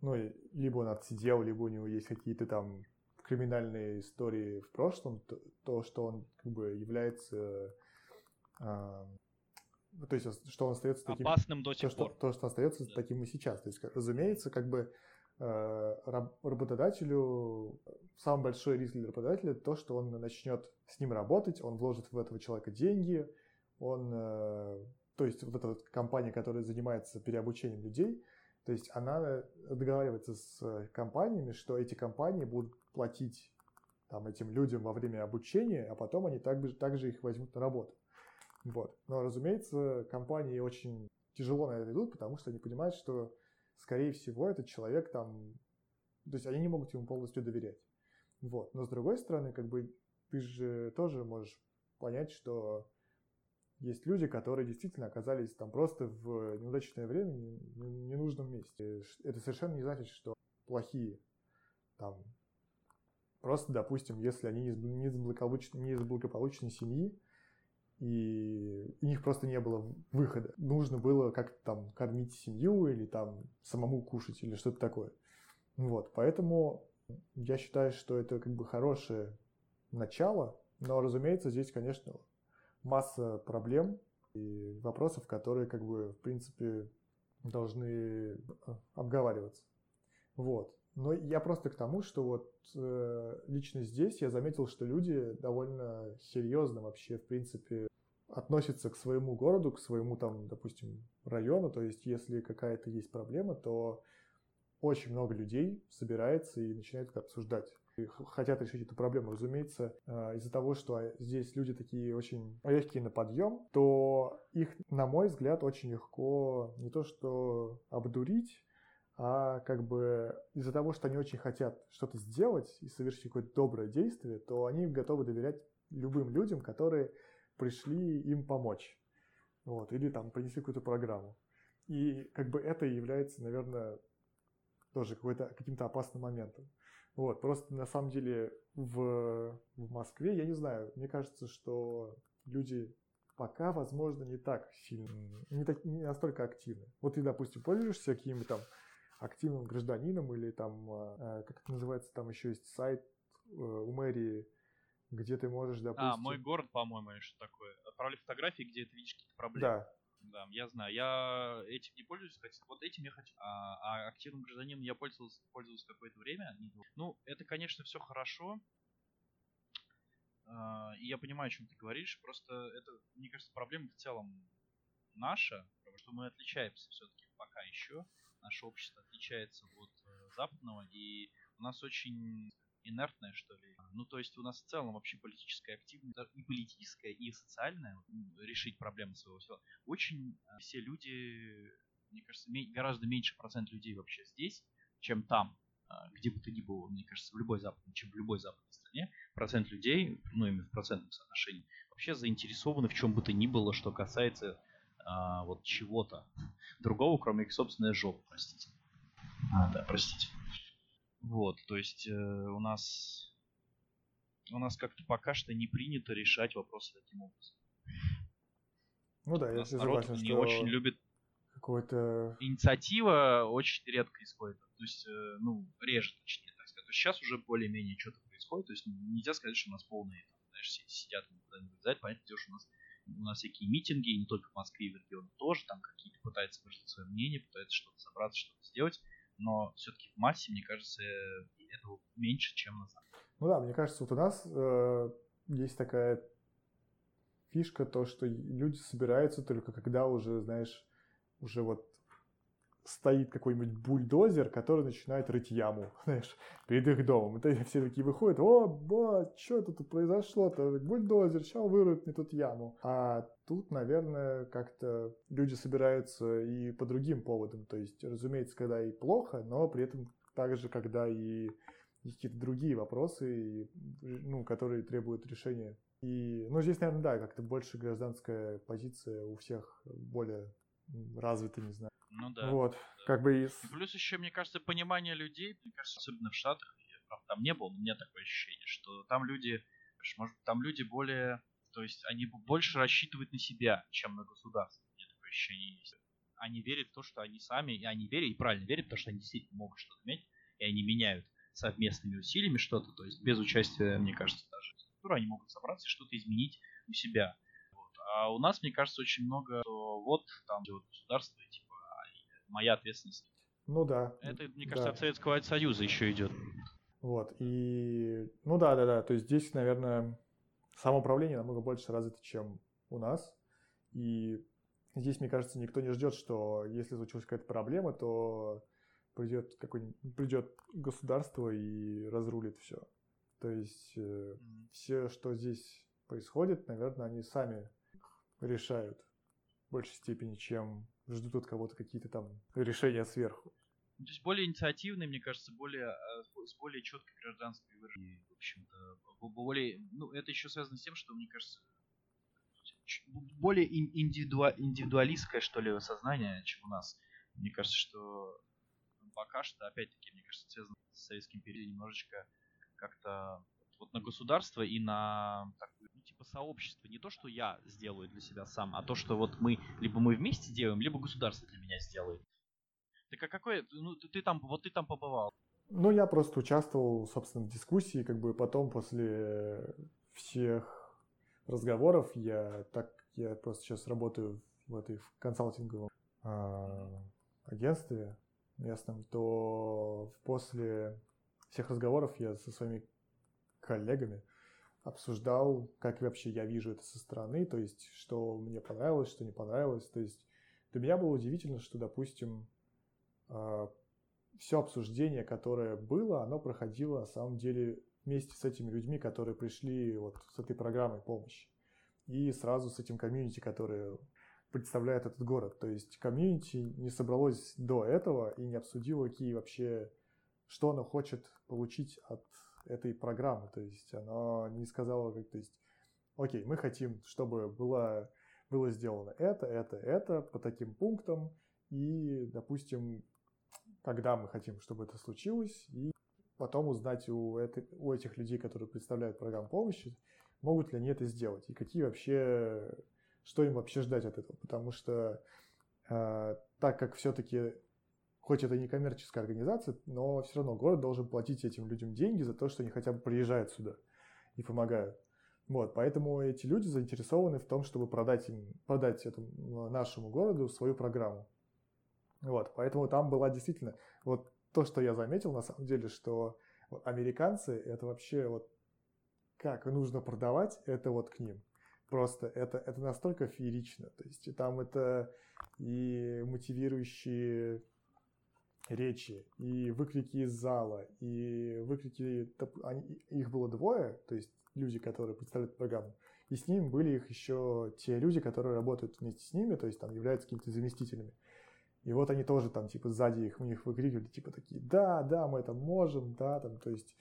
ну, либо он отсидел, либо у него есть какие-то там криминальные истории в прошлом, то, то что он как бы является э, то есть, что он остается таким... Опасным до сих то, пор. Что, то, что остается да. таким и сейчас. То есть, разумеется, как бы э, работодателю, самый большой риск для работодателя то, что он начнет с ним работать, он вложит в этого человека деньги, он, э, то есть вот эта компания, которая занимается переобучением людей, то есть она договаривается с компаниями, что эти компании будут платить там, этим людям во время обучения, а потом они также, также их возьмут на работу. Вот. Но, разумеется, компании очень тяжело на это идут, потому что они понимают, что, скорее всего, этот человек там... То есть они не могут ему полностью доверять. Вот. Но, с другой стороны, как бы ты же тоже можешь понять, что есть люди, которые действительно оказались там просто в неудачное время, в ненужном месте. Это совершенно не значит, что плохие там. Просто, допустим, если они не из благополучной, не из благополучной семьи, и у них просто не было выхода. Нужно было как-то там кормить семью или там самому кушать или что-то такое. Вот, поэтому я считаю, что это как бы хорошее начало, но, разумеется, здесь, конечно, масса проблем и вопросов, которые, как бы, в принципе, должны обговариваться. Вот. Но я просто к тому, что вот э, лично здесь я заметил, что люди довольно серьезно вообще, в принципе, относятся к своему городу, к своему там, допустим, району. То есть, если какая-то есть проблема, то очень много людей собирается и начинает это обсуждать хотят решить эту проблему. Разумеется, э, из-за того, что здесь люди такие очень легкие на подъем, то их, на мой взгляд, очень легко не то что обдурить, а как бы из-за того, что они очень хотят что-то сделать и совершить какое-то доброе действие, то они готовы доверять любым людям, которые пришли им помочь. Вот, или там принесли какую-то программу. И как бы это является, наверное, тоже какой-то, каким-то опасным моментом. Вот, просто на самом деле в, в Москве, я не знаю, мне кажется, что люди пока, возможно, не так сильно, не, так, не настолько активны. Вот ты, допустим, пользуешься каким-то там активным гражданином или там, э, как это называется, там еще есть сайт э, у мэрии, где ты можешь, допустим... А, мой город, по-моему, или что такое. Отправляй фотографии, где ты видишь какие-то проблемы. Да, да, я знаю. Я этим не пользуюсь, кстати. Вот этим я хочу. А, а активным гражданином я пользовался, пользовался какое-то время. Ну, это, конечно, все хорошо. А, и я понимаю, о чем ты говоришь. Просто это, мне кажется, проблема в целом наша, потому что мы отличаемся все-таки пока еще. Наше общество отличается от э, западного, и у нас очень инертная, что ли. Ну, то есть у нас в целом вообще политическая активность, и политическая, и социальная, решить проблемы своего села. Очень э, все люди, мне кажется, гораздо меньше процент людей вообще здесь, чем там, э, где бы то ни было, мне кажется, в любой западной, чем в любой западной стране, процент людей, ну, именно в процентном соотношении, вообще заинтересованы в чем бы то ни было, что касается а, вот чего-то другого, кроме их собственной жопы, простите. А, да, простите. Вот, то есть э, у нас у нас как-то пока что не принято решать вопросы таким образом. Ну да, я согласен, не что очень любит какой-то инициатива очень редко исходит. То есть, э, ну, реже, точнее, так сказать. То есть сейчас уже более-менее что-то происходит. То есть нельзя сказать, что у нас полные, там, знаешь, сидят не вылезать. Понятно, дело, что у нас у нас всякие митинги, не только в Москве, в регионах тоже, там какие-то пытаются выразить свое мнение, пытаются что-то собраться, что-то сделать, но все-таки в массе, мне кажется, этого меньше, чем на самом деле. Ну да, мне кажется, вот у нас э, есть такая фишка, то, что люди собираются только когда уже, знаешь, уже вот стоит какой-нибудь бульдозер, который начинает рыть яму, [LAUGHS] знаешь, перед их домом. И все такие выходят, о, ба, что тут произошло-то? Бульдозер, сейчас вырует мне тут яму. А тут, наверное, как-то люди собираются и по другим поводам. То есть, разумеется, когда и плохо, но при этом также, когда и какие-то другие вопросы, ну, которые требуют решения. И, ну, здесь, наверное, да, как-то больше гражданская позиция у всех более развита, не знаю. Ну да. Вот, да. как бы из... И плюс еще, мне кажется, понимание людей, мне кажется, особенно в Штатах, я, правда, там не был, но у меня такое ощущение, что там люди, может, там люди более, то есть они больше рассчитывают на себя, чем на государство. У меня такое ощущение есть. Они верят в то, что они сами, и они верят, и правильно верят, потому что они действительно могут что-то менять, и они меняют совместными усилиями что-то, то есть без участия, мне кажется, даже структуры, они могут собраться и что-то изменить у себя. Вот. А у нас, мне кажется, очень много, что вот там делают государство, и типа моя ответственность. Ну да. Это, мне кажется, да. от Советского Союза еще идет. Вот, и, ну да, да, да, то есть здесь, наверное, самоуправление намного больше развито, чем у нас, и здесь, мне кажется, никто не ждет, что если случилась какая-то проблема, то придет какой придет государство и разрулит все. То есть э, mm-hmm. все, что здесь происходит, наверное, они сами решают в большей степени, чем ждут от кого-то какие-то там решения сверху. То есть более инициативный, мне кажется, более с более четкой гражданской выражением, в общем-то, более, ну, это еще связано с тем, что, мне кажется, более индивиду, индивидуалистское, что ли, сознание, чем у нас. Мне кажется, что пока что, опять-таки, мне кажется, связано с советским периодом немножечко как-то вот на государство и на такую, ну, типа сообщество. Не то, что я сделаю для себя сам, а то, что вот мы, либо мы вместе делаем, либо государство для меня сделает. Так а какой, ну ты, ты там, вот ты там побывал. Ну, я просто участвовал, собственно, в дискуссии, как бы потом после всех разговоров я так, я просто сейчас работаю в этой в консалтинговом э, агентстве местном, то после всех разговоров я со своими коллегами обсуждал, как вообще я вижу это со стороны, то есть, что мне понравилось, что не понравилось. То есть, для меня было удивительно, что, допустим, а, все обсуждение, которое было, оно проходило на самом деле вместе с этими людьми, которые пришли вот с этой программой помощи. И сразу с этим комьюнити, которое представляет этот город. То есть комьюнити не собралось до этого и не обсудило, какие вообще, что оно хочет получить от этой программы. То есть она не сказала, как, то есть, окей, мы хотим, чтобы было, было сделано это, это, это по таким пунктам, и, допустим, когда мы хотим, чтобы это случилось, и потом узнать у, этой, у этих людей, которые представляют программу помощи, могут ли они это сделать, и какие вообще, что им вообще ждать от этого, потому что э, так как все-таки хоть это не коммерческая организация, но все равно город должен платить этим людям деньги за то, что они хотя бы приезжают сюда и помогают. Вот, поэтому эти люди заинтересованы в том, чтобы продать, им, продать этому, нашему городу свою программу. Вот, поэтому там была действительно, вот то, что я заметил на самом деле, что американцы, это вообще вот как нужно продавать, это вот к ним. Просто это, это настолько феерично. То есть там это и мотивирующие речи, и выкрики из зала, и выкрики, они, их было двое, то есть люди, которые представляют программу, и с ними были их еще те люди, которые работают вместе с ними, то есть там являются какими-то заместителями. И вот они тоже там, типа, сзади их, у них выкрикивали, типа, такие, да, да, мы это можем, да, там, то есть,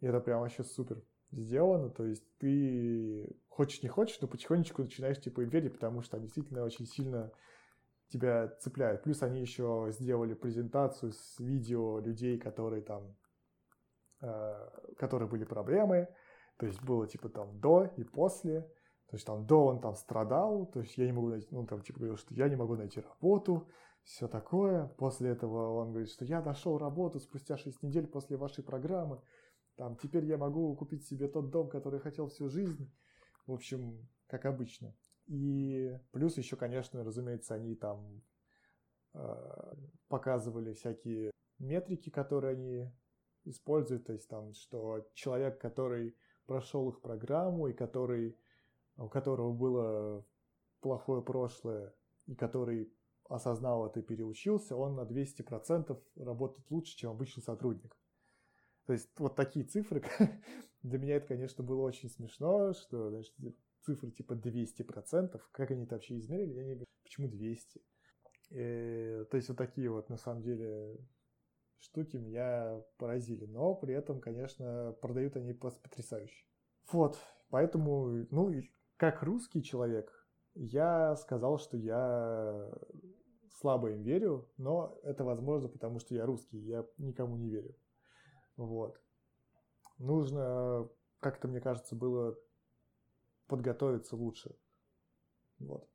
это прям вообще супер сделано, то есть ты хочешь не хочешь, но потихонечку начинаешь, типа, верить, потому что действительно очень сильно тебя цепляет. Плюс они еще сделали презентацию с видео людей, которые там, э, которые были проблемы. То есть было типа там до и после. То есть там до он там страдал, то есть я не могу найти, ну там типа говорил, что я не могу найти работу, все такое. После этого он говорит, что я нашел работу спустя 6 недель после вашей программы. Там теперь я могу купить себе тот дом, который хотел всю жизнь. В общем, как обычно. И плюс еще, конечно, разумеется, они там э, показывали всякие метрики, которые они используют, то есть там, что человек, который прошел их программу и который, у которого было плохое прошлое и который осознал это и переучился, он на 200% работает лучше, чем обычный сотрудник. То есть вот такие цифры, [LAUGHS] для меня это, конечно, было очень смешно, что значит, цифры типа 200%, как они это вообще измерили, я не говорю, почему 200? И, э, то есть вот такие вот, на самом деле, штуки меня поразили, но при этом, конечно, продают они просто потрясающе. Вот, поэтому, ну, как русский человек, я сказал, что я слабо им верю, но это возможно, потому что я русский, я никому не верю. Вот. Нужно, как-то, мне кажется, было подготовиться лучше. Вот.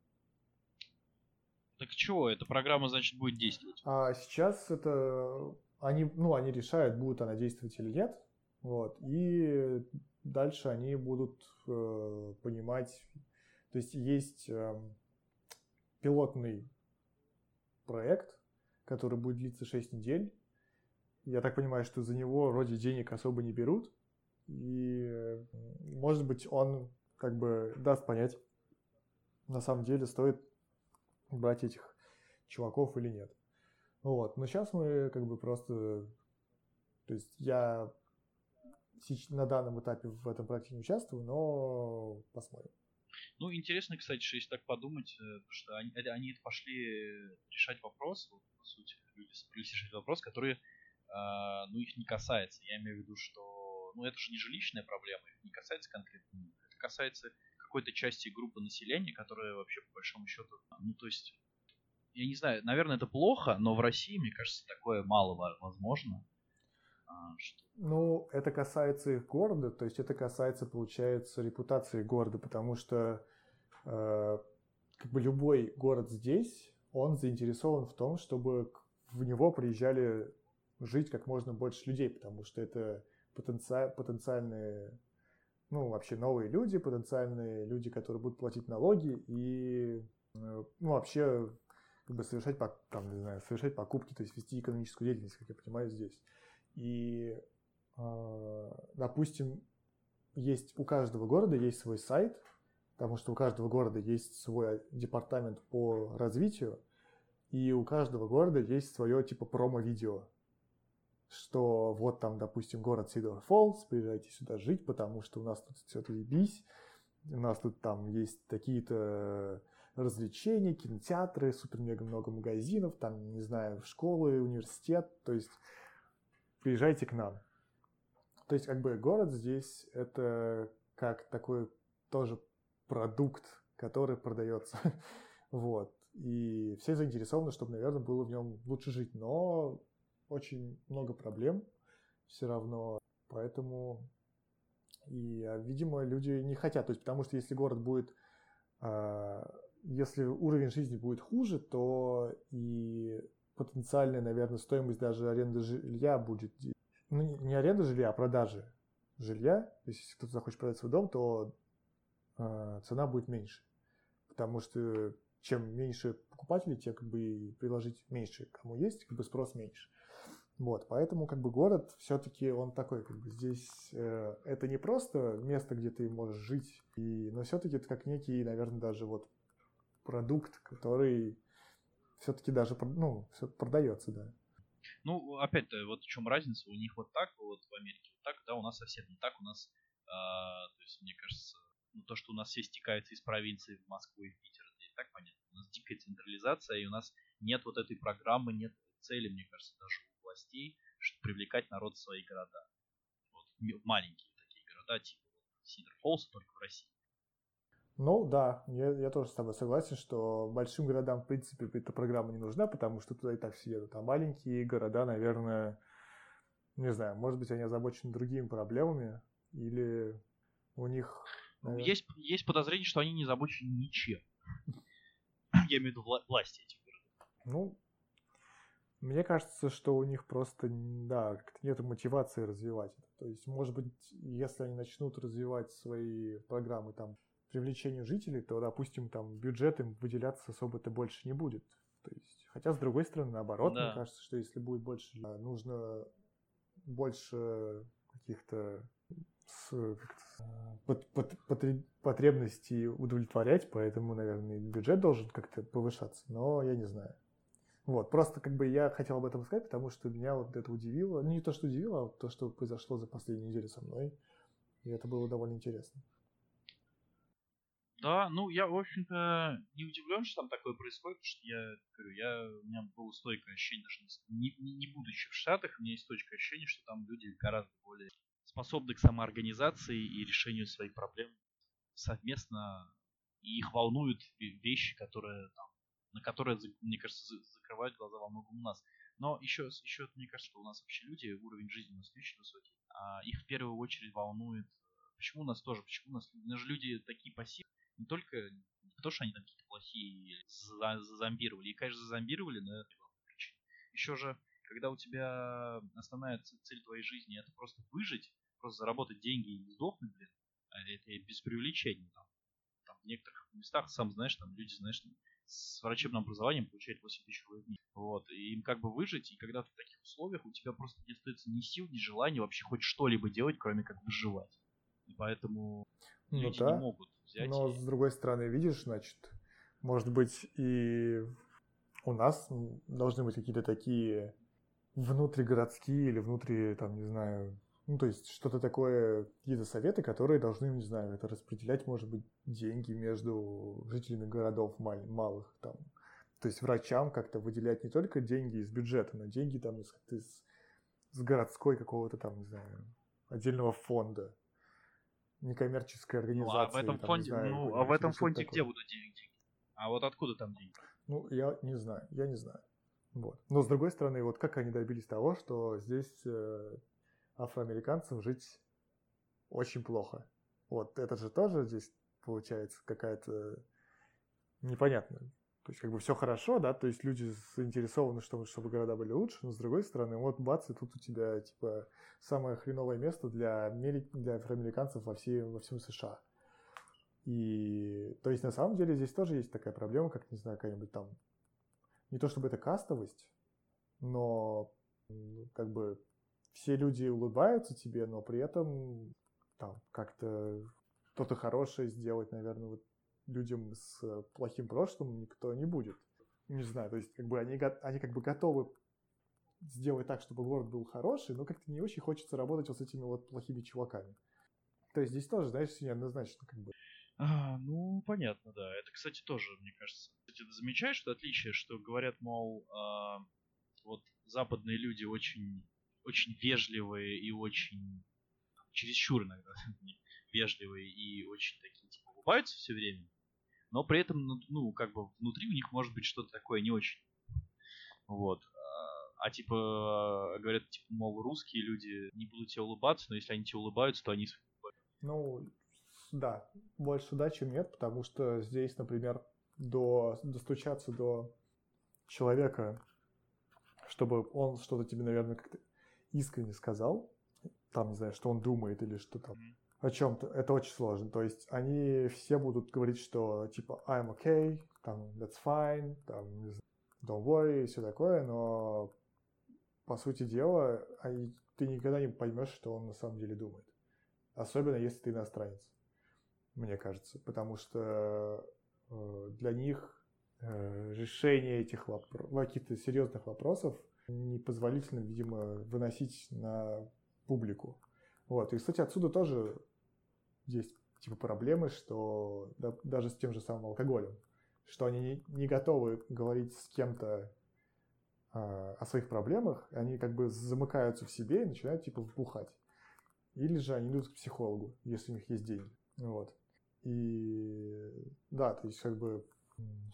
Так чего, эта программа, значит, будет действовать? А сейчас это они, ну, они решают, будет она действовать или нет. Вот. И дальше они будут э, понимать, то есть есть э, пилотный проект, который будет длиться 6 недель. Я так понимаю, что за него вроде денег особо не берут. И, может быть, он как бы даст понять, на самом деле стоит брать этих чуваков или нет. Вот. Но сейчас мы как бы просто... То есть я на данном этапе в этом проекте не участвую, но посмотрим. Ну, интересно, кстати, что если так подумать, э, что они, они пошли решать вопрос, вот, по сути, люди собрались решать вопрос, который, э, ну, их не касается. Я имею в виду, что, ну, это же не жилищная проблема, их не касается конкретно. Касается какой-то части группы населения, которая вообще, по большому счету, ну, то есть, я не знаю, наверное, это плохо, но в России, мне кажется, такое мало возможно. А, что... Ну, это касается их города, то есть это касается, получается, репутации города, потому что э, как бы любой город здесь, он заинтересован в том, чтобы в него приезжали жить как можно больше людей, потому что это потенци... потенциальные, ну, вообще новые люди, потенциальные люди, которые будут платить налоги и, э, ну, вообще как бы совершать, там, не знаю, совершать покупки, то есть вести экономическую деятельность, как я понимаю, здесь. И, а, допустим, есть у каждого города есть свой сайт, потому что у каждого города есть свой департамент по развитию, и у каждого города есть свое типа промо-видео, что вот там, допустим, город Сидор Фоллс, приезжайте сюда жить, потому что у нас тут все ебись, у нас тут там есть такие-то развлечения, кинотеатры, супер-мега много магазинов, там, не знаю, школы, университет, то есть приезжайте к нам. То есть как бы город здесь это как такой тоже продукт, который продается. [LAUGHS] вот. И все заинтересованы, чтобы, наверное, было в нем лучше жить. Но очень много проблем все равно. Поэтому и, а, видимо, люди не хотят. То есть, потому что если город будет, а, если уровень жизни будет хуже, то и потенциальная, наверное, стоимость даже аренды жилья будет, ну, не аренда жилья, а продажи жилья. То есть, если кто-то захочет продать свой дом, то э, цена будет меньше. Потому что чем меньше покупателей, тем как бы и предложить меньше. Кому есть, как бы спрос меньше. Вот, поэтому как бы город все-таки он такой, как бы здесь э, это не просто место, где ты можешь жить, и, но все-таки это как некий, наверное, даже вот продукт, который все-таки даже, ну, все продается, да. Ну, опять-то, вот в чем разница, у них вот так, вот в Америке вот так, да, у нас совсем не так, у нас, а, то есть, мне кажется, ну, то, что у нас все стекается из провинции в Москву и в Питер, здесь так понятно, у нас дикая централизация, и у нас нет вот этой программы, нет цели, мне кажется, даже у властей, чтобы привлекать народ в свои города. Вот, маленькие такие города, типа Сидор Фолс, только в России. Ну да, я, я тоже с тобой согласен, что большим городам, в принципе, эта программа не нужна, потому что туда и так все едут. А маленькие города, наверное, не знаю, может быть, они озабочены другими проблемами, или у них... Наверное... Есть, есть подозрение, что они не озабочены ничем. [CLEARS THROAT] Я имею в виду власти этих городов. Ну, мне кажется, что у них просто, да, как-то нет мотивации развивать это. То есть, может быть, если они начнут развивать свои программы там привлечению жителей, то, допустим, там бюджет им выделяться особо-то больше не будет. То есть, хотя, с другой стороны, наоборот, да. мне кажется, что если будет больше, а, нужно больше каких-то под, под, потребностей удовлетворять, поэтому, наверное, бюджет должен как-то повышаться, но я не знаю. Вот, просто как бы я хотел об этом сказать, потому что меня вот это удивило. Ну, не то, что удивило, а то, что произошло за последнюю неделю со мной. И это было довольно интересно. Да, ну я, в общем-то, не удивлен, что там такое происходит, потому что я говорю, я, у меня было стойкое ощущение, даже не, не, не будучи в Штатах, у меня есть стойкое ощущение, что там люди гораздо более способны к самоорганизации и решению своих проблем совместно, и их волнуют вещи, которые там, на которые, мне кажется, закрывают глаза во многом у нас. Но еще, еще мне кажется, что у нас вообще люди, уровень жизни у нас не очень высокий, а их в первую очередь волнует, почему у нас тоже, почему у нас, у нас же люди такие пассивные, не только не потому, что они там какие-то плохие зазомбировали. И, конечно, зазомбировали, но это главная причина. Еще же, когда у тебя основная цель твоей жизни это просто выжить, просто заработать деньги и сдохнуть, блин, а это без привлечения. Там, там в некоторых местах, сам знаешь, там люди, знаешь, с врачебным образованием получают 8 тысяч рублей в месяц. Вот. И им как бы выжить, и когда ты в таких условиях, у тебя просто не остается ни сил, ни желания вообще хоть что-либо делать, кроме как выживать. И поэтому ну, люди да. не могут взять. Но с другой стороны, видишь, значит, может быть и у нас должны быть какие-то такие внутригородские или внутри, там, не знаю, ну, то есть что-то такое, какие-то советы, которые должны, не знаю, это распределять, может быть, деньги между жителями городов мал- малых, там, то есть врачам как-то выделять не только деньги из бюджета, но деньги там из, из, из городской какого-то там, не знаю, отдельного фонда некоммерческая организация. Ну, а в этом там, фонде, знаю, ну, а в этом фонде где будут деньги? А вот откуда там деньги? Ну, я не знаю, я не знаю. Вот. Но с другой стороны, вот как они добились того, что здесь э, афроамериканцам жить очень плохо. Вот это же тоже здесь получается какая-то непонятная то есть, как бы все хорошо, да, то есть люди заинтересованы, чтобы, чтобы города были лучше, но с другой стороны, вот бац, и тут у тебя, типа, самое хреновое место для, для афроамериканцев во, всей, во всем США. И, то есть, на самом деле, здесь тоже есть такая проблема, как, не знаю, какая-нибудь там, не то чтобы это кастовость, но, как бы, все люди улыбаются тебе, но при этом, там, как-то что-то хорошее сделать, наверное, вот людям с плохим прошлым никто не будет. Не знаю, то есть как бы они, они как бы готовы сделать так, чтобы город был хороший, но как-то не очень хочется работать вот с этими вот плохими чуваками. То есть здесь тоже, знаешь, неоднозначно как бы. А, ну, понятно, да. Это, кстати, тоже, мне кажется. Кстати, ты замечаешь, что отличие, что говорят, мол, а, вот западные люди очень, очень вежливые и очень чересчур иногда [LAUGHS] вежливые и очень такие, типа, улыбаются все время но при этом, ну, ну, как бы внутри у них может быть что-то такое не очень. Вот. А, а типа, говорят, типа, мол, русские люди не будут тебе улыбаться, но если они тебе улыбаются, то они... Ну, да, больше да, чем нет, потому что здесь, например, до, достучаться до человека, чтобы он что-то тебе, наверное, как-то искренне сказал, там, не знаю, что он думает или что там, о чем-то, это очень сложно. То есть они все будут говорить, что типа I'm okay, там that's fine, там don't worry и все такое, но по сути дела они, ты никогда не поймешь, что он на самом деле думает. Особенно если ты иностранец, мне кажется. Потому что э, для них э, решение этих вопросов, каких-то серьезных вопросов непозволительно, видимо, выносить на публику. Вот. И, кстати, отсюда тоже есть типа проблемы, что да, даже с тем же самым алкоголем, что они не, не готовы говорить с кем-то а, о своих проблемах, они как бы замыкаются в себе и начинают типа вбухать. Или же они идут к психологу, если у них есть деньги. Вот. И да, то есть как бы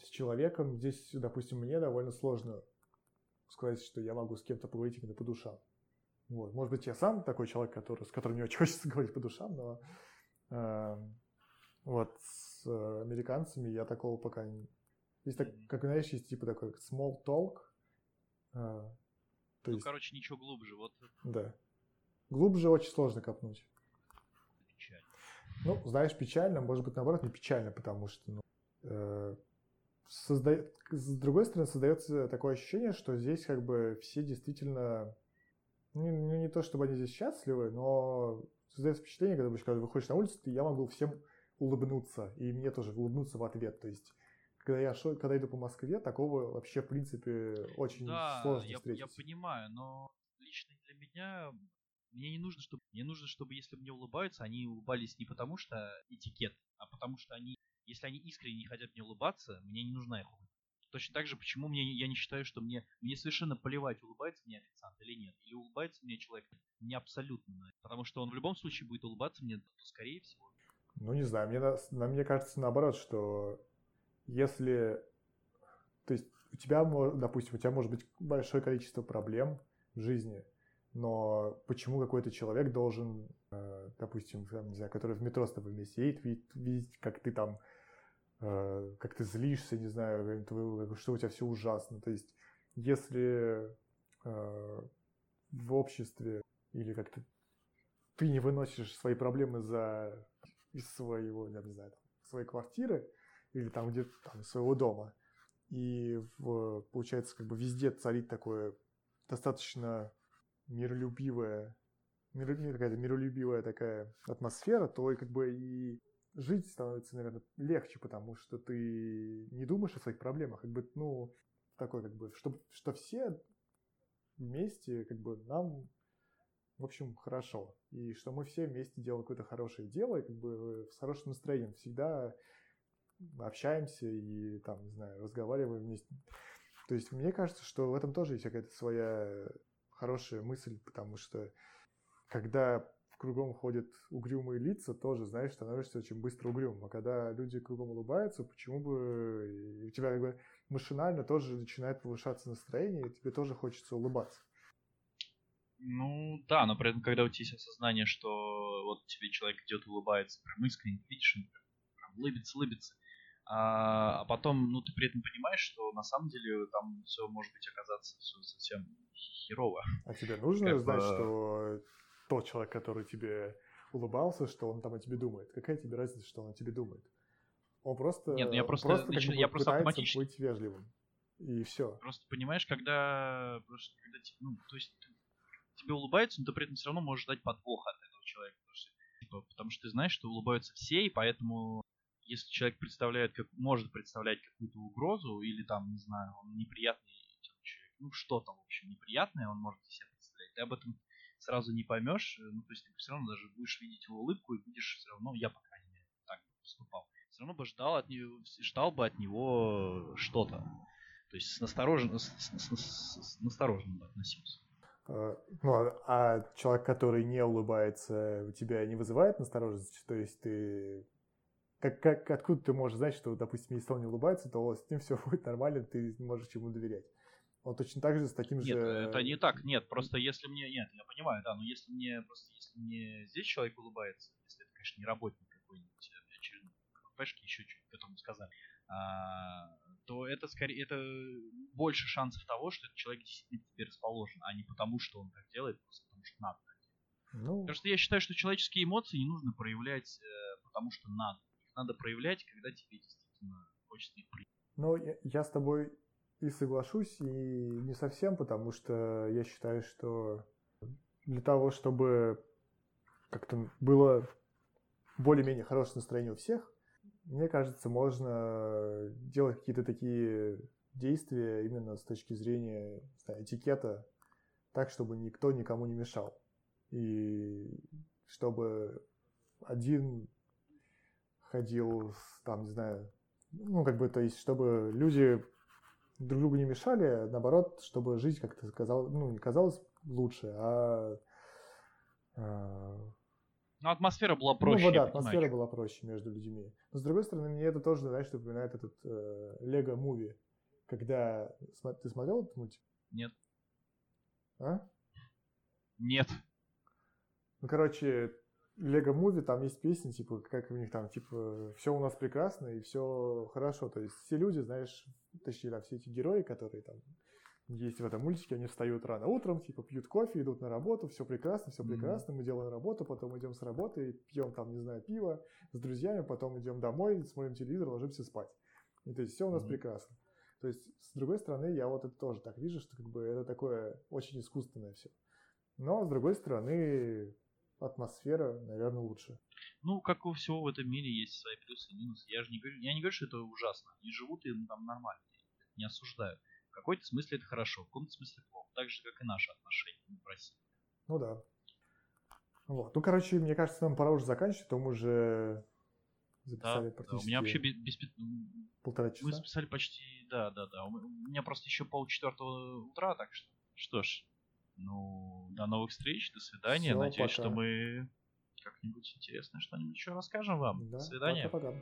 с человеком здесь, допустим, мне довольно сложно сказать, что я могу с кем-то поговорить именно по душам. Вот. Может быть, я сам такой человек, который, с которым не очень [LAUGHS] хочется говорить по душам, но Эм, вот с э, американцами я такого пока не... Есть так, как знаешь, есть типа такой small talk. Э, то ну, есть... короче, ничего глубже, вот. Да. Глубже очень сложно копнуть. Ну, знаешь, печально, может быть, наоборот, не печально, потому что, ну, э, создает, с другой стороны, создается такое ощущение, что здесь как бы все действительно, ну, не, не то чтобы они здесь счастливы, но создается впечатление, когда, когда выходишь на улицу, я могу всем улыбнуться, и мне тоже улыбнуться в ответ. То есть, когда я шел, когда иду по Москве, такого вообще, в принципе, очень да, сложно я, встретить. я понимаю, но лично для меня мне не нужно, чтобы мне нужно, чтобы если мне улыбаются, они улыбались не потому что этикет, а потому что они, если они искренне не хотят мне улыбаться, мне не нужна их улыбка. Точно так же, почему мне, я не считаю, что мне, мне совершенно плевать, улыбается мне официант или нет. Или улыбается мне человек. Мне абсолютно. Потому что он в любом случае будет улыбаться мне, то скорее всего. Ну, не знаю, мне, на, мне кажется наоборот, что если... То есть у тебя, допустим, у тебя может быть большое количество проблем в жизни, но почему какой-то человек должен, э, допустим, не знаю, который в метро с тобой вместе едет, видеть, видеть как ты там как ты злишься, не знаю, что у тебя все ужасно. То есть, если э, в обществе или как-то ты не выносишь свои проблемы за из своего, я не знаю, там, своей квартиры или там где-то там своего дома, и в, получается как бы везде царит такое достаточно миролюбивая, мир, какая-то миролюбивая такая атмосфера, то и как бы и жить становится, наверное, легче, потому что ты не думаешь о своих проблемах, как бы, ну, такой, как бы, что, что все вместе, как бы, нам, в общем, хорошо. И что мы все вместе делаем какое-то хорошее дело, и как бы с хорошим настроением всегда общаемся и, там, не знаю, разговариваем вместе. То есть мне кажется, что в этом тоже есть какая-то своя хорошая мысль, потому что когда кругом ходят угрюмые лица, тоже, знаешь, становишься очень быстро угрюм. А когда люди кругом улыбаются, почему бы... у тебя как бы машинально тоже начинает повышаться настроение, и тебе тоже хочется улыбаться. Ну да, но при этом, когда у тебя есть осознание, что вот тебе человек идет улыбается, прям искренне, видишь, он прям улыбится, улыбится, а, а потом, ну, ты при этом понимаешь, что на самом деле там все может быть оказаться все совсем херово. А тебе нужно как знать, бы... что тот человек, который тебе улыбался, что он там о тебе думает. Какая тебе разница, что он о тебе думает? Он просто, Нет, ну я просто, просто, как бы, я просто пытается автоматически... быть вежливым. И все. Просто понимаешь, когда, просто, когда ну, то есть тебе улыбаются, но ты при этом все равно можешь ждать подвоха от этого человека. Потому что, типа, потому что ты знаешь, что улыбаются все, и поэтому если человек представляет, как, может представлять какую-то угрозу, или там, не знаю, он неприятный человек, ну что-то, в общем, неприятное он может себе представлять, ты об этом сразу не поймешь, э, ну, то есть ты все равно даже будешь видеть его улыбку и будешь все равно, я, по крайней мере, так поступал, все равно бы ждал, от него, ждал бы от него что-то. То есть с, насторожен, с, бы относился. А, ну, а, а человек, который не улыбается, у тебя не вызывает настороженности? То есть ты... Как, как, откуда ты можешь знать, что, допустим, если он не улыбается, то с ним все будет нормально, ты можешь ему доверять? Он точно так же с таким нет, же... Нет, это не так, нет, просто если мне... Нет, я понимаю, да, но если мне просто, если мне здесь человек улыбается, если это, конечно, не работник какой-нибудь э, очередной, КПшки, еще чуть потом сказали, а, то это скорее, это больше шансов того, что этот человек действительно к тебе расположен, а не потому, что он так делает, просто потому что надо так делать. Ну... Потому что я считаю, что человеческие эмоции не нужно проявлять, э, потому что надо. Их надо проявлять, когда тебе действительно хочется их проявить. Ну, я, я с тобой и соглашусь, и не совсем, потому что я считаю, что для того, чтобы как-то было более-менее хорошее настроение у всех, мне кажется, можно делать какие-то такие действия именно с точки зрения знаю, этикета, так, чтобы никто никому не мешал. И чтобы один ходил, там, не знаю, ну, как бы, то есть, чтобы люди друг другу не мешали, а наоборот, чтобы жизнь как-то казалось, ну, не казалась лучше, а... а... Ну, атмосфера была проще. Ну, да, атмосфера была проще между людьми. Но, с другой стороны, мне это тоже, знаешь, напоминает этот Лего э, Муви. Когда... Ты смотрел этот мультик? Нет. А? Нет. Ну, короче, Лего Муви, там есть песни, типа, как у них там, типа, все у нас прекрасно и все хорошо. То есть все люди, знаешь, точнее, там, все эти герои, которые там есть в этом мультике, они встают рано утром, типа пьют кофе, идут на работу, все прекрасно, все прекрасно, mm-hmm. мы делаем работу, потом идем с работы, пьем там, не знаю, пиво с друзьями, потом идем домой, смотрим телевизор, ложимся спать. И то есть все у нас mm-hmm. прекрасно. То есть, с другой стороны, я вот это тоже так вижу, что как бы это такое очень искусственное все. Но, с другой стороны, атмосфера, наверное, лучше. Ну, как у всего в этом мире есть свои плюсы и минусы. Я же не говорю, я не говорю, что это ужасно. Они живут и там нормально. Не осуждаю. В какой-то смысле это хорошо, в каком-то смысле плохо. Так же, как и наши отношения в России. Ну да. Вот. Ну, короче, мне кажется, нам пора уже заканчивать, то мы уже записали да, практически... Да, у меня вообще без, без... полтора часа. Мы записали почти... Да, да, да. У меня просто еще полчетвертого утра, так что... Что ж, ну, до новых встреч, до свидания. Все, Надеюсь, пока. что мы как-нибудь интересное что-нибудь еще расскажем вам. Да, до свидания. Пока-пока.